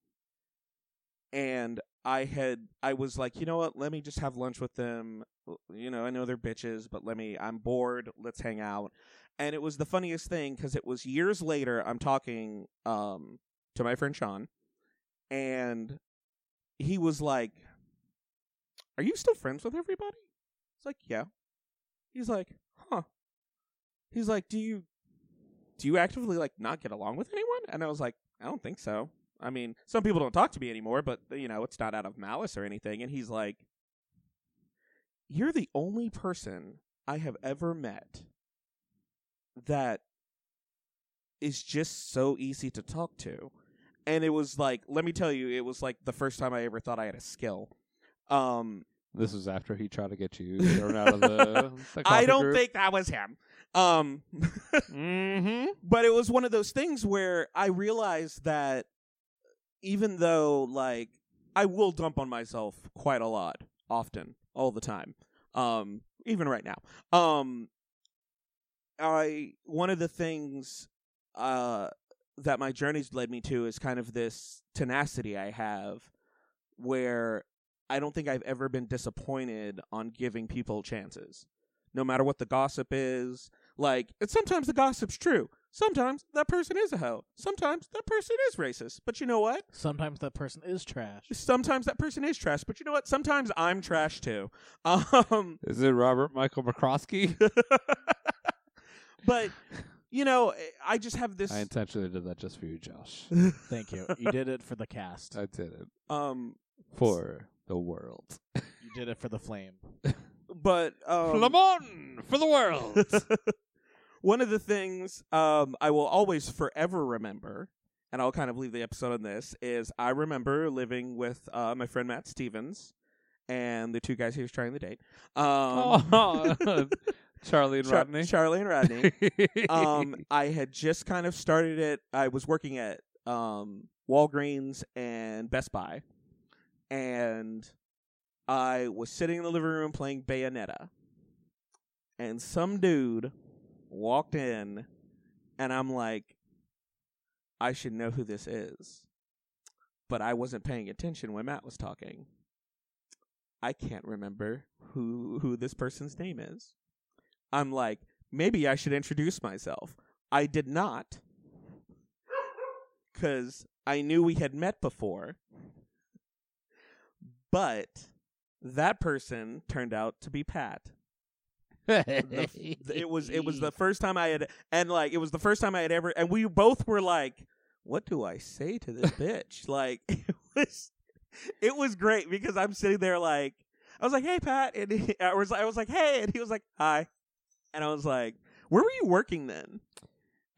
and I had I was like, you know what? Let me just have lunch with them. You know, I know they're bitches, but let me. I'm bored. Let's hang out. And it was the funniest thing because it was years later. I'm talking um to my friend Sean, and he was like, "Are you still friends with everybody?" It's like, "Yeah." He's like, "Huh." He's like, "Do you do you actively like not get along with anyone?" And I was like, "I don't think so." I mean, some people don't talk to me anymore, but uh, you know, it's not out of malice or anything. And he's like, "You're the only person I have ever met that is just so easy to talk to." And it was like, let me tell you, it was like the first time I ever thought I had a skill. Um, This was after he tried to get you thrown out of the. the I don't group. think that was him. Um, Mm-hmm. but it was one of those things where I realized that even though like I will dump on myself quite a lot, often, all the time, um, even right now, um, I one of the things uh that my journeys led me to is kind of this tenacity I have where I don't think I've ever been disappointed on giving people chances. No matter what the gossip is, like, and sometimes the gossip's true. Sometimes that person is a hoe. Sometimes that person is racist. But you know what? Sometimes that person is trash. Sometimes that person is trash. But you know what? Sometimes I'm trash too. Um, Is it Robert Michael McCroskey? but you know, I just have this. I intentionally did that just for you, Josh. Thank you. You did it for the cast. I did it Um, for the world. You did it for the flame. but um, Flame On for the world. one of the things um, I will always forever remember, and I'll kind of leave the episode on this, is I remember living with uh, my friend Matt Stevens, and the two guys he was trying to date. Oh, Um, Charlie and Char- Rodney. Charlie and Rodney. um, I had just kind of started it. I was working at um, Walgreens and Best Buy, and I was sitting in the living room playing Bayonetta, and some dude walked in, and I'm like, I should know who this is, but I wasn't paying attention when Matt was talking. I can't remember who who this person's name is. I'm like, maybe I should introduce myself. I did not. Cuz I knew we had met before. But that person turned out to be Pat. The it was it was the first time I had and like it was the first time I had ever and we both were like what do I say to this bitch? Like it was it was great because I'm sitting there like I was like, "Hey Pat." And he, I was I was like, "Hey." And he was like, "Hi." And I was like, "Where were you working then?"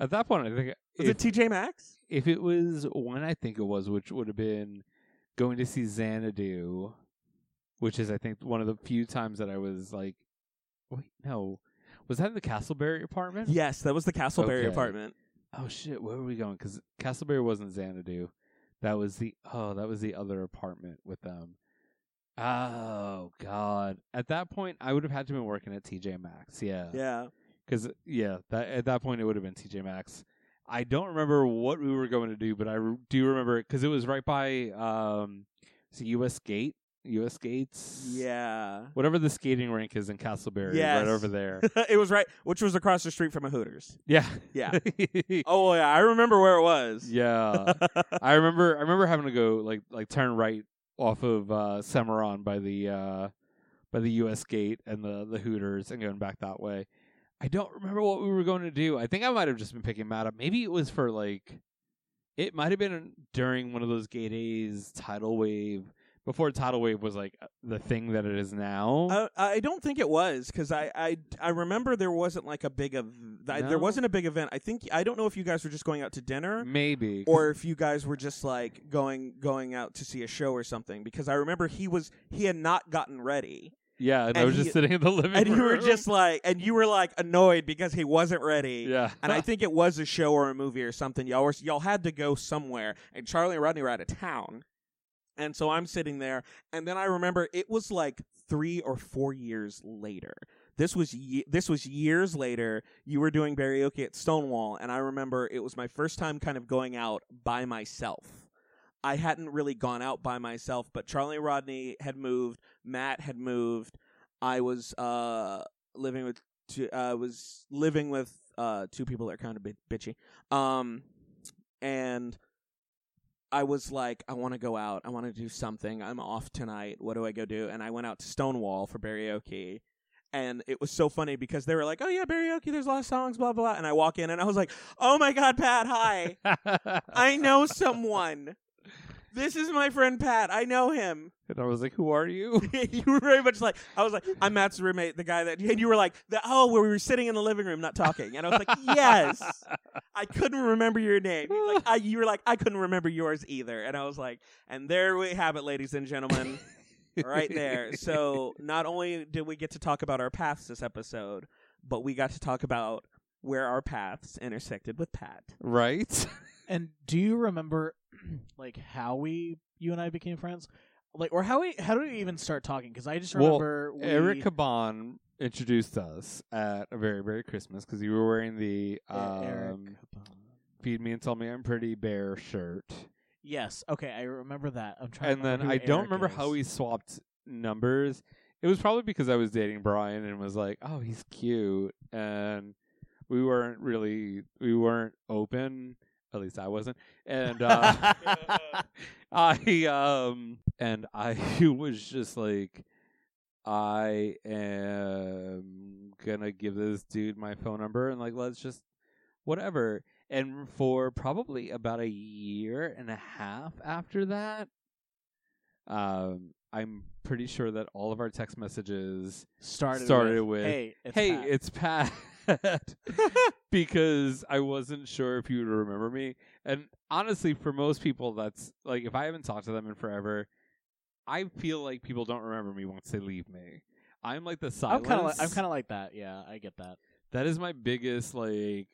At that point, I think Was if, it TJ Maxx? if it was when I think it was, which would have been going to see Xanadu, which is I think one of the few times that I was like, wait, no, was that in the Casselberry apartment? Yes, that was the Casselberry Okay. apartment. Oh shit, where were we going? Because Casselberry wasn't Xanadu. That was the oh, that was the other apartment with them. Oh god! At that point, I would have had to been working at TJ Maxx. Yeah, Yeah. Because yeah, that at that point it would have been TJ Maxx. I don't remember what we were going to do, but I re- do remember because it was right by um, it's U.S. Gate, U.S. Gates, Yeah. whatever the skating rink is in Casselberry, Yes. right over there. it was right, which was across the street from a Hooters. yeah, Yeah. oh yeah, I remember where it was. Yeah, I remember. I remember having to go like like turn right off of uh, by the uh, by the U.S. gate and the the Hooters and going back that way. I don't remember what we were going to do. I think I might have just been picking Matt up. Maybe it was for like, it might have been during one of those gay days, tidal wave before tidal wave was like the thing that it is now. I, I don't think it was because I, I I remember there wasn't like a big ev- No? there wasn't a big event. I think I don't know if you guys were just going out to dinner, Maybe 'cause- or if you guys were just like going going out to see a show or something. Because I remember he was he had not gotten ready. yeah, and, I was he- just sitting in the living room. and room. you were just like, and you were like annoyed because he wasn't ready. Yeah. and I think it was a show or a movie or something. Y'all were y'all had to go somewhere, and Charlie and Rodney were out of town, and so I'm sitting there, and then I remember it was like three or four years later. This was ye- this was years later. You were doing karaoke at Stonewall, and I remember it was my first time kind of going out by myself. I hadn't really gone out by myself, but Charlie Rodney had moved, Matt had moved. I was uh living with two, uh was living with uh two people that are kind of bit bitchy. Um and I was like, I want to go out. I want to do something. I'm off tonight. What do I go do? And I went out to Stonewall for karaoke. And it was so funny because they were like, "Oh yeah, karaoke. There's a lot of songs, blah blah." blah. And I walk in and I was like, "Oh my god, Pat, hi! I know someone. This is my friend Pat. I know him." and I was like, "Who are you?" you were very much like I was like I'm Matt's roommate, the guy that and you were like the, oh where we were sitting in the living room not talking, and I was like yes, I couldn't remember your name. You like I, you were like I couldn't remember yours either, and I was like, and there we have it, ladies and gentlemen, right there. So not only did we get to talk about our paths this episode, but we got to talk about where our paths intersected with Pat. right? And do you remember, like, how we, you and I became friends? Like, or how we, how do we even start talking? Because I just remember well, we, Eric Caban introduced us at a very very Christmas because you were wearing the Eric um, "Feed Me and Tell Me I'm Pretty" bear shirt, Yes. Okay, I remember that. I'm trying. and then I don't remember is. how we swapped numbers. It was probably because I was dating Brian and was like, "Oh, he's cute," and we weren't really we weren't open. At least I wasn't, and uh, I um and I was just like, I am gonna give this dude my phone number and like let's just whatever. And for probably about a year and a half after that, um, I'm pretty sure that all of our text messages Started started with, with, "Hey, it's hey, Pat." it's Pat," because I wasn't sure if you would remember me. And honestly, for most people, that's like if I haven't talked to them in forever, I feel like people don't remember me once they leave me. I'm like the I'm silence. kind of like, I'm kind of like that. Yeah, I get that. that is my biggest like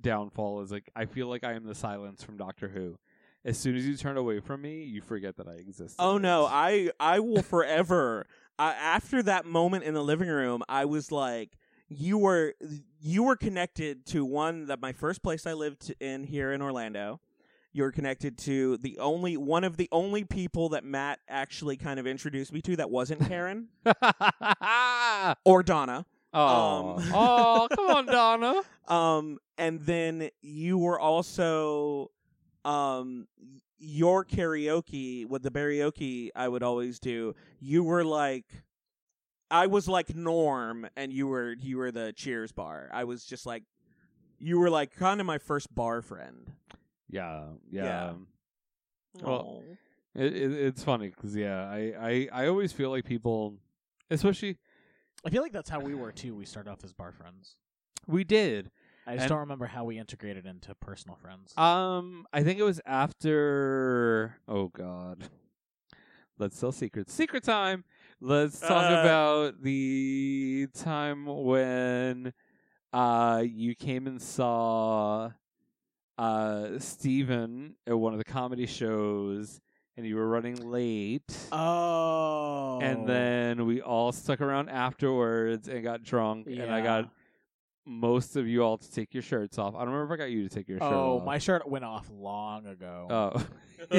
downfall. Is like I feel like I am the silence from Doctor Who. As soon as you turn away from me, you forget that I exist. Oh no, I I will forever. I, after that moment in the living room, I was like, you were you were connected to one that my first place I lived in here in Orlando. You were connected to the only one of the only people that Matt actually kind of introduced me to that wasn't Karen or Donna. Oh, Um, oh, come on, Donna. Um, and then you were also, um, your karaoke with the karaoke I would always do. You were like, I was like Norm, and you were you were the Cheers bar. I was just like, you were like kind of my first bar friend. Yeah, yeah. Yeah. Well, it, it, it's funny because yeah, I, I I always feel like people, especially I feel like that's how we were too. We started off as bar friends. we did. I just And- don't remember how we integrated into personal friends. Um, I think it was after. Oh God, let's sell secrets. Secret time. Let's talk Uh. about the time when uh you came and saw uh Steven at one of the comedy shows and you were running late. oh, And then we all stuck around afterwards and got drunk and I got most of you all to take your shirts off. I don't remember if I got you to take your shirt oh, off. my shirt went off long ago. Oh.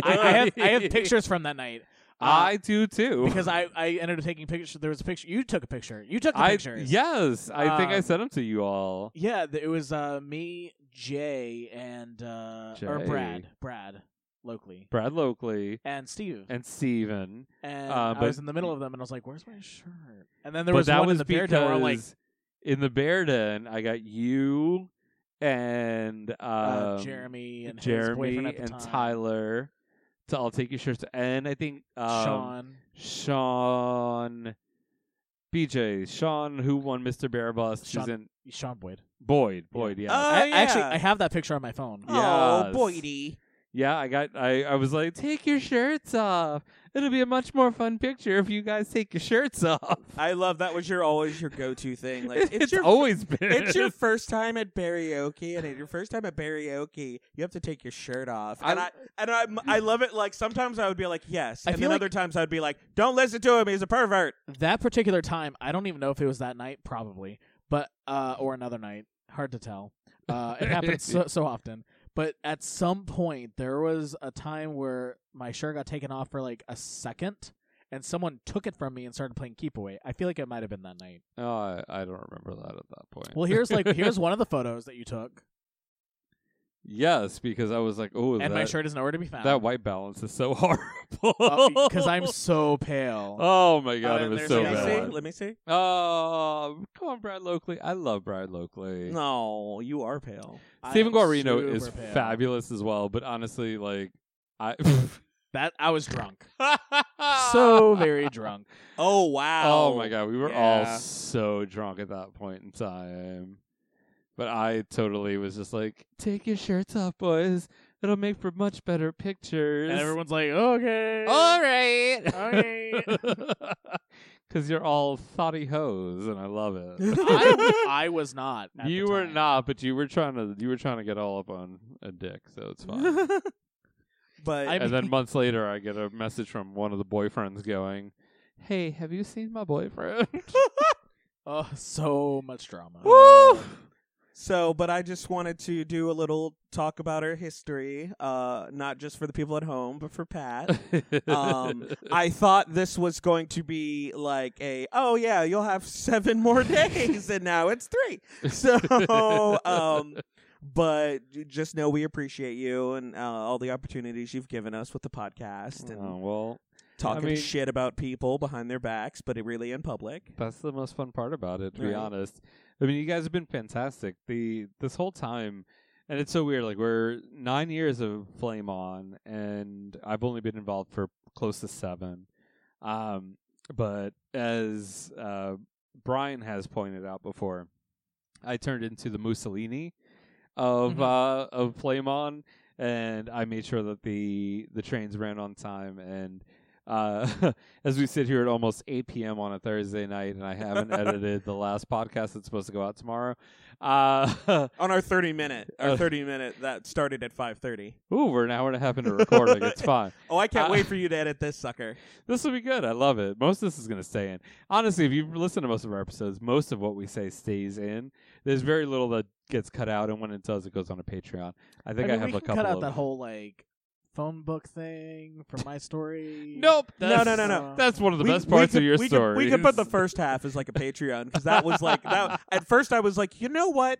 I, I have I have pictures from that night. Uh, I do too. because I I ended up taking pictures. There was a picture. You took a picture. You took the I pictures. yes, I think I Um, sent them to you all. Yeah, th- it was uh, me, Jay, and uh, or Jay. Brad, Brad, locally, Brad Lokley and Steve. and Steven. And uh, I was in the middle of them, and I was like, "Where's my shirt?" And then there but was that one was in the bear because den where I'm like, in the bear den, I got you and um, uh, Jeremy and his Jeremy boyfriend at the and time. Tyler to all take your shirts, and I think um, Sean. Sean, BJ, Sean, who won Mr. Bear Bust, who's Sean- in Sean Boyd. Boyd, Boyd, yeah, Oh, I, Actually, yeah. I have that picture on my phone. Oh, Yes. Boydie. Yeah, I got. I, I was like, take your shirts off. It'll be a much more fun picture if you guys take your shirts off. I love that was your always your go to thing. Like it's, It's your always been. It's your first time at karaoke, and at your first time at karaoke, you have to take your shirt off. And I, I- and I I love it. Like sometimes I would be like yes, I and then like- other times I'd be like, don't listen to him. He's a pervert. That particular time, I don't even know if it was that night, probably, but uh, or another night. Hard to tell. Uh, it happens so, so often. But at some point, there was a time where my shirt got taken off for like a second, and someone took it from me and started playing keep away. I feel like it might have been that night. Oh, I, I don't remember that at that point. Well, here's like here's one of the photos that you took, yes, because I was like, oh, and my shirt is nowhere to be found. That white balance is so horrible. because I'm so pale. Oh my god, Uh, it was there's so another Let me see. bad. Let me see. Oh, come on, Brad Lokley. I love Brad Lokley. No, you are pale. I Stephen am Guarino is pale. fabulous as well, but honestly, like I That I was drunk, so very drunk. Oh wow. Oh my god, we were Yeah. all so drunk at that point in time. But I totally was just like, take your shirts off, boys. It'll make for much better pictures. And everyone's like, okay, all right. okay. Because you're all thoughty hoes, and I love it. I, I was not. at you the were time. not, but you were trying to you were trying to get all up on a dick, so it's fine. but I and then mean- months later, I get a message from one of the boyfriends going, "Hey, have you seen my boyfriend?" Oh, so much drama. Woo! So, but I just wanted to do a little talk about our history, uh, not just for the people at home, but for Pat. um, I thought this was going to be like a, oh yeah, you'll have seven more days, and now it's three. So, um, but just know we appreciate you and uh, all the opportunities you've given us with the podcast and oh, well, talking I mean- shit about people behind their backs, but really in public. That's the most fun part about it, to be honest. I mean, you guys have been fantastic. The this whole time, and it's so weird. Like we're nine years of Flame On, and I've only been involved for close to seven. Um, but as uh, Brian has pointed out before, I turned into the Mussolini of Mhm. uh, of Flame On, and I made sure that the the trains ran on time and. Uh, as we sit here at almost 8 p.m. on a Thursday night, and I haven't edited the last podcast that's supposed to go out tomorrow. Uh, On our 30 minute, our Uh, 30 minute that started at 5:30. ooh, we're an hour and a half into recording. it's fine. Oh, I can't Uh, wait for you to edit this sucker. This will be good. I love it. Most of this is going to stay in. Honestly, if you've listened to most of our episodes, most of what we say stays in. There's very little that gets cut out, and when it does, it goes on a Patreon. I think I, mean, have we a couple cut out of that whole like phone book thing from my story. Nope. No, no, no, no. That's one of the We- best we parts could- of your we story. Could, we could put the first half as like a Patreon because that was like that. At first, I was like, you know what?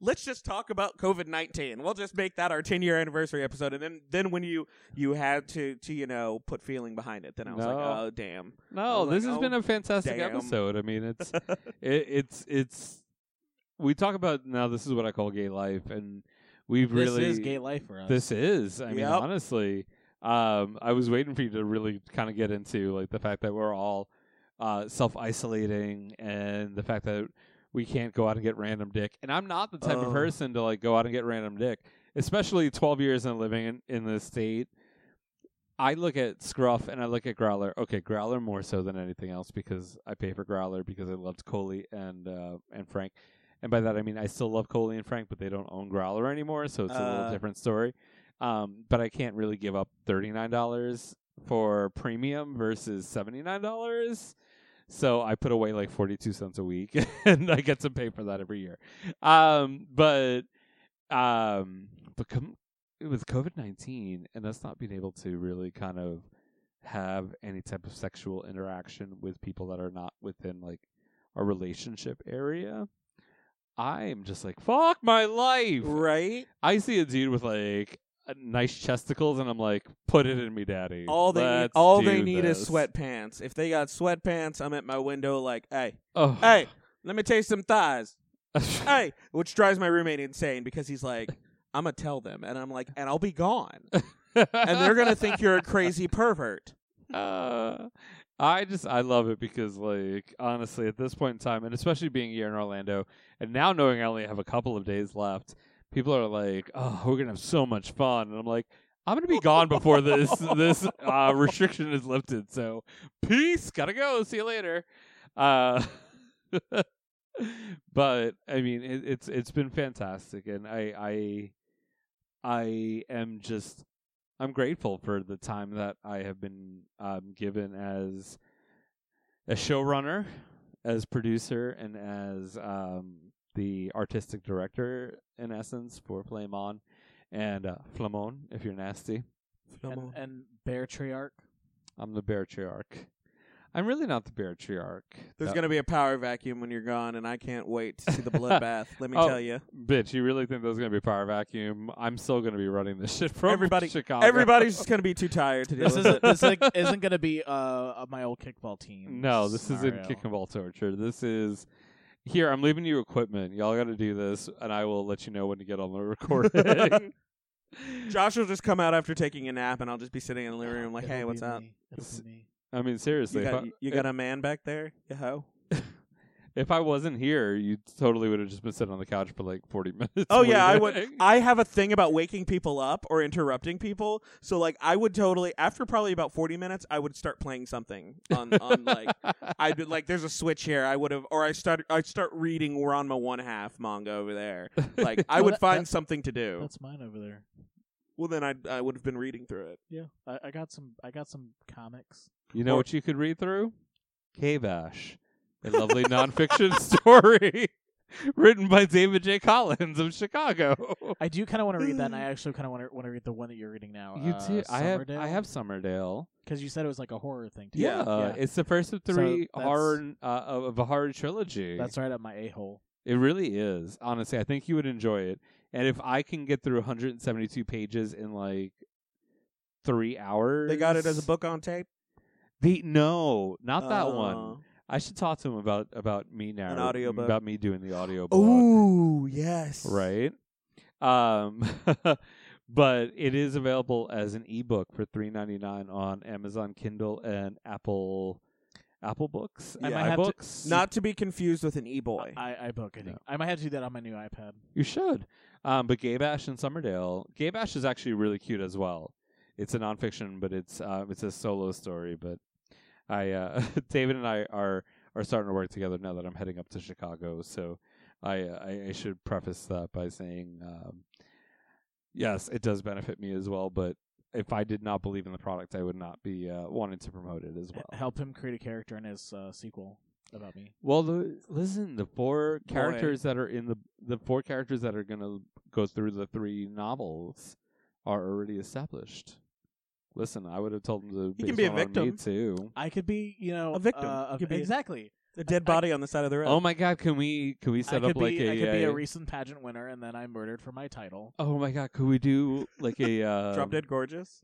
Let's just talk about COVID nineteen. We'll just make that our ten year anniversary episode. And then, then when you you had to to you know put feeling behind it, then I was like, oh damn. I No, was this like, has oh, been a oh, fantastic damn. episode. I mean, it's it, it's it's we talk about now. This is what I call gay life, and we've This really is gay life for us. This is. I mean, honestly, um, I was waiting for you to really kind of get into like the fact that we're all uh, self isolating, and the fact that we can't go out and get random dick. And I'm not the type of person to like go out and get random dick, especially 12 years and living in, in this state. I look at Scruff and I look at Growlr. Okay, Growlr more so than anything else because I pay for Growlr because I loved Coley and uh, and Frank. And by that I mean I still love Coley and Frank, but they don't own Growlr anymore, so it's a little Uh. different story. Um, but I can't really give up thirty nine dollars for premium versus seventy nine dollars. So I put away like forty two cents a week, and I get to pay for that every year. Um, but um, but com- with COVID nineteen and us not being able to really kind of have any type of sexual interaction with people that are not within like a relationship area, I am just like fuck my life. Right. I see a dude with like a nice chesticles, and I'm like, put it in me, daddy. All they Let's all they need this. is sweatpants. If they got sweatpants, I'm at my window like, hey, Oh. hey, let me taste some thighs. hey, which drives my roommate insane because he's like, I'm gonna tell them, and I'm like, and I'll be gone, and they're gonna think you're a crazy pervert. Uh, I just I love it because like honestly at this point in time and especially being here in Orlando and now knowing I only have a couple of days left, people are like, "Oh, we're gonna have so much fun," and I'm like. I'm gonna be gone before this this uh, restriction is lifted. So, peace. Gotta go. See you later. Uh, but I mean, it, it's it's been fantastic, and I I I am just I'm grateful for the time that I have been um, given as a showrunner, as producer, and as um, the artistic director, in essence, for Flame On and uh, Flamon, if you're nasty. and, and Bear Triarch. I'm the Beartriarch. I'm really not the Beartriarch. There's No. gonna be a power vacuum when you're gone, and I can't wait to see the bloodbath. Let me Oh, tell you. bitch, you really think there's gonna be a power vacuum? I'm still gonna be running this shit from Everybody, Chicago. everybody's just gonna be too tired to deal This with isn't it. this like, isn't going to be uh, uh, my old kickball team. No, this isn't scenario. kick and ball torture. This is here. I'm leaving you equipment. Y'all got to do this, and I will let you know when to get on the recording. Josh will just come out after taking a nap, and I'll just be sitting in the living room like, It'll "Hey, be what's up? It'll be me. I mean, seriously, You if, got, I, you got a man back there, you hoe." if I wasn't here, you totally would have just been sitting on the couch for like 40 minutes. Oh yeah, I would. waiting. I have a thing about waking people up or interrupting people. So like, I would totally after probably about forty minutes, I would start playing something on on like I'd be like, "There's a switch here." I would have, or I start I would start reading Ranma one half manga over there. Like I Well, would that- find that- something to do. That's mine over there. Well, then I I would have been reading through it. Yeah, I, I got some. I got some comics. You know what you could read through? Gay Bash, a lovely nonfiction story written by David J. Collins of Chicago. I do kind of want to read that, and I actually kind of want to want to read the one that you're reading now. You uh, too. I have. I have Summerdale. because you said it was like a horror thing. Too. Yeah, uh, it's the first of three that's- horror uh, of of a horror trilogy. That's right up my a hole. It really is. Honestly, I think you would enjoy it. And if I can get through 172 pages in like three hours, They got it as a book on tape. The no, not that one. I should talk to him about about me now. audiobook. about me doing the audiobook. Oh yes, right. Um, but it is available as an ebook for three ninety nine on Amazon Kindle and Apple Apple Books. I and might have to- Not to be confused with an e-boy. I I book. I think I might have to do that on my new iPad. You should. Um, but Gay Bash and Summerdale, Gay Bash is actually really cute as well. it's a nonfiction, but it's uh, it's a solo story. But I uh, David and I are are starting to work together now that I'm heading up to Chicago. So I uh, I, I should preface that by saying um, yes, it does benefit me as well, but. If I did not believe in the product, I would not be uh, wanting to promote it as well. Help him create a character in his uh, sequel about me. Well, the listen, the four characters that are in the the four characters that are gonna go through the three novels are already established. Listen, I would have told him to. He can be a one me victim. too. I could be, you know, A victim. Uh, You a- could be a- exactly. A dead body on the side of the road. Oh my god, can we can we I set could up like be, a, I could be uh, a recent pageant winner, and then I murdered for my title. Oh my god, could we do like a uh, Drop dead gorgeous.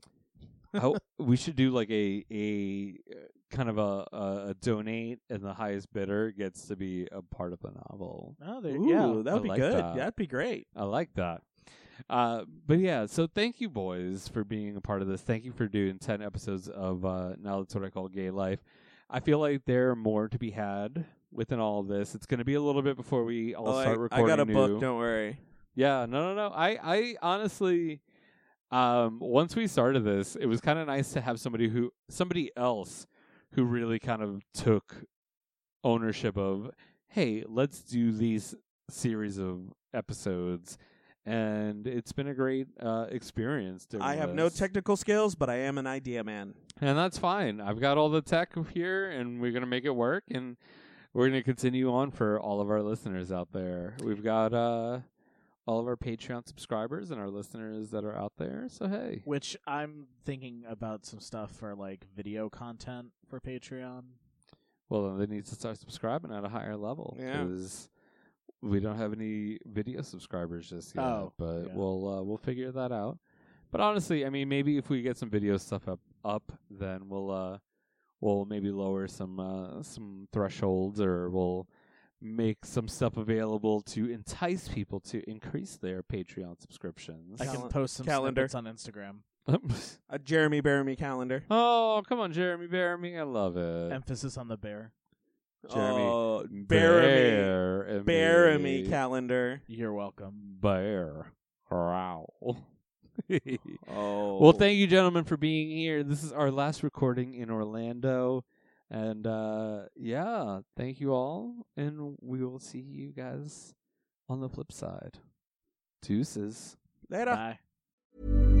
how, we should do like a a uh, kind of a, a, a donate, and the highest bidder gets to be a part of the novel. Oh, there, Ooh, yeah. that would I be like good. that. That'd be great. I like that. Uh, but yeah, so thank you, boys, for being a part of this. Thank you for doing ten episodes of uh, now that's what I call gay life. I feel like there are more to be had within all of this. It's going to be a little bit before we all Oh, I- start I, recording. got a new. book. Don't worry. Yeah, no, no, no. I, I honestly, um, once we started this, it was kind of nice to have somebody who, somebody else, who really kind of took ownership of, hey, let's do these series of episodes, and it's been a great uh, experience. Doing I have no technical skills, but I am an idea man. and that's fine. I've got all the tech here, and we're gonna make it work, and we're gonna continue on for all of our listeners out there. We've got uh, all of our Patreon subscribers and our listeners that are out there. So hey, Which I'm thinking about some stuff for like video content for Patreon. well then they need to start subscribing at a higher level Yeah. because we don't have any video subscribers just yet. Oh, but yeah. we'll uh, we'll figure that out. But honestly, I mean, maybe if we get some video stuff up up, then we'll uh we'll maybe lower some uh some thresholds or we'll make some stuff available to entice people to increase their Patreon subscriptions. I can Cal- post some calendar. snippets on Instagram. A Jeremy Bearimy calendar. oh, come on, Jeremy Bearimy, I love it. Emphasis on the bear. Jeremy Oh, Bear Bearimy. and Bearimy me. calendar. You're welcome. Bear. Growl. Oh. Well, thank you, gentlemen, for being here. This is our last recording in Orlando. And uh yeah, thank you all. And we will see you guys on the flip side. Deuces. Later. Bye.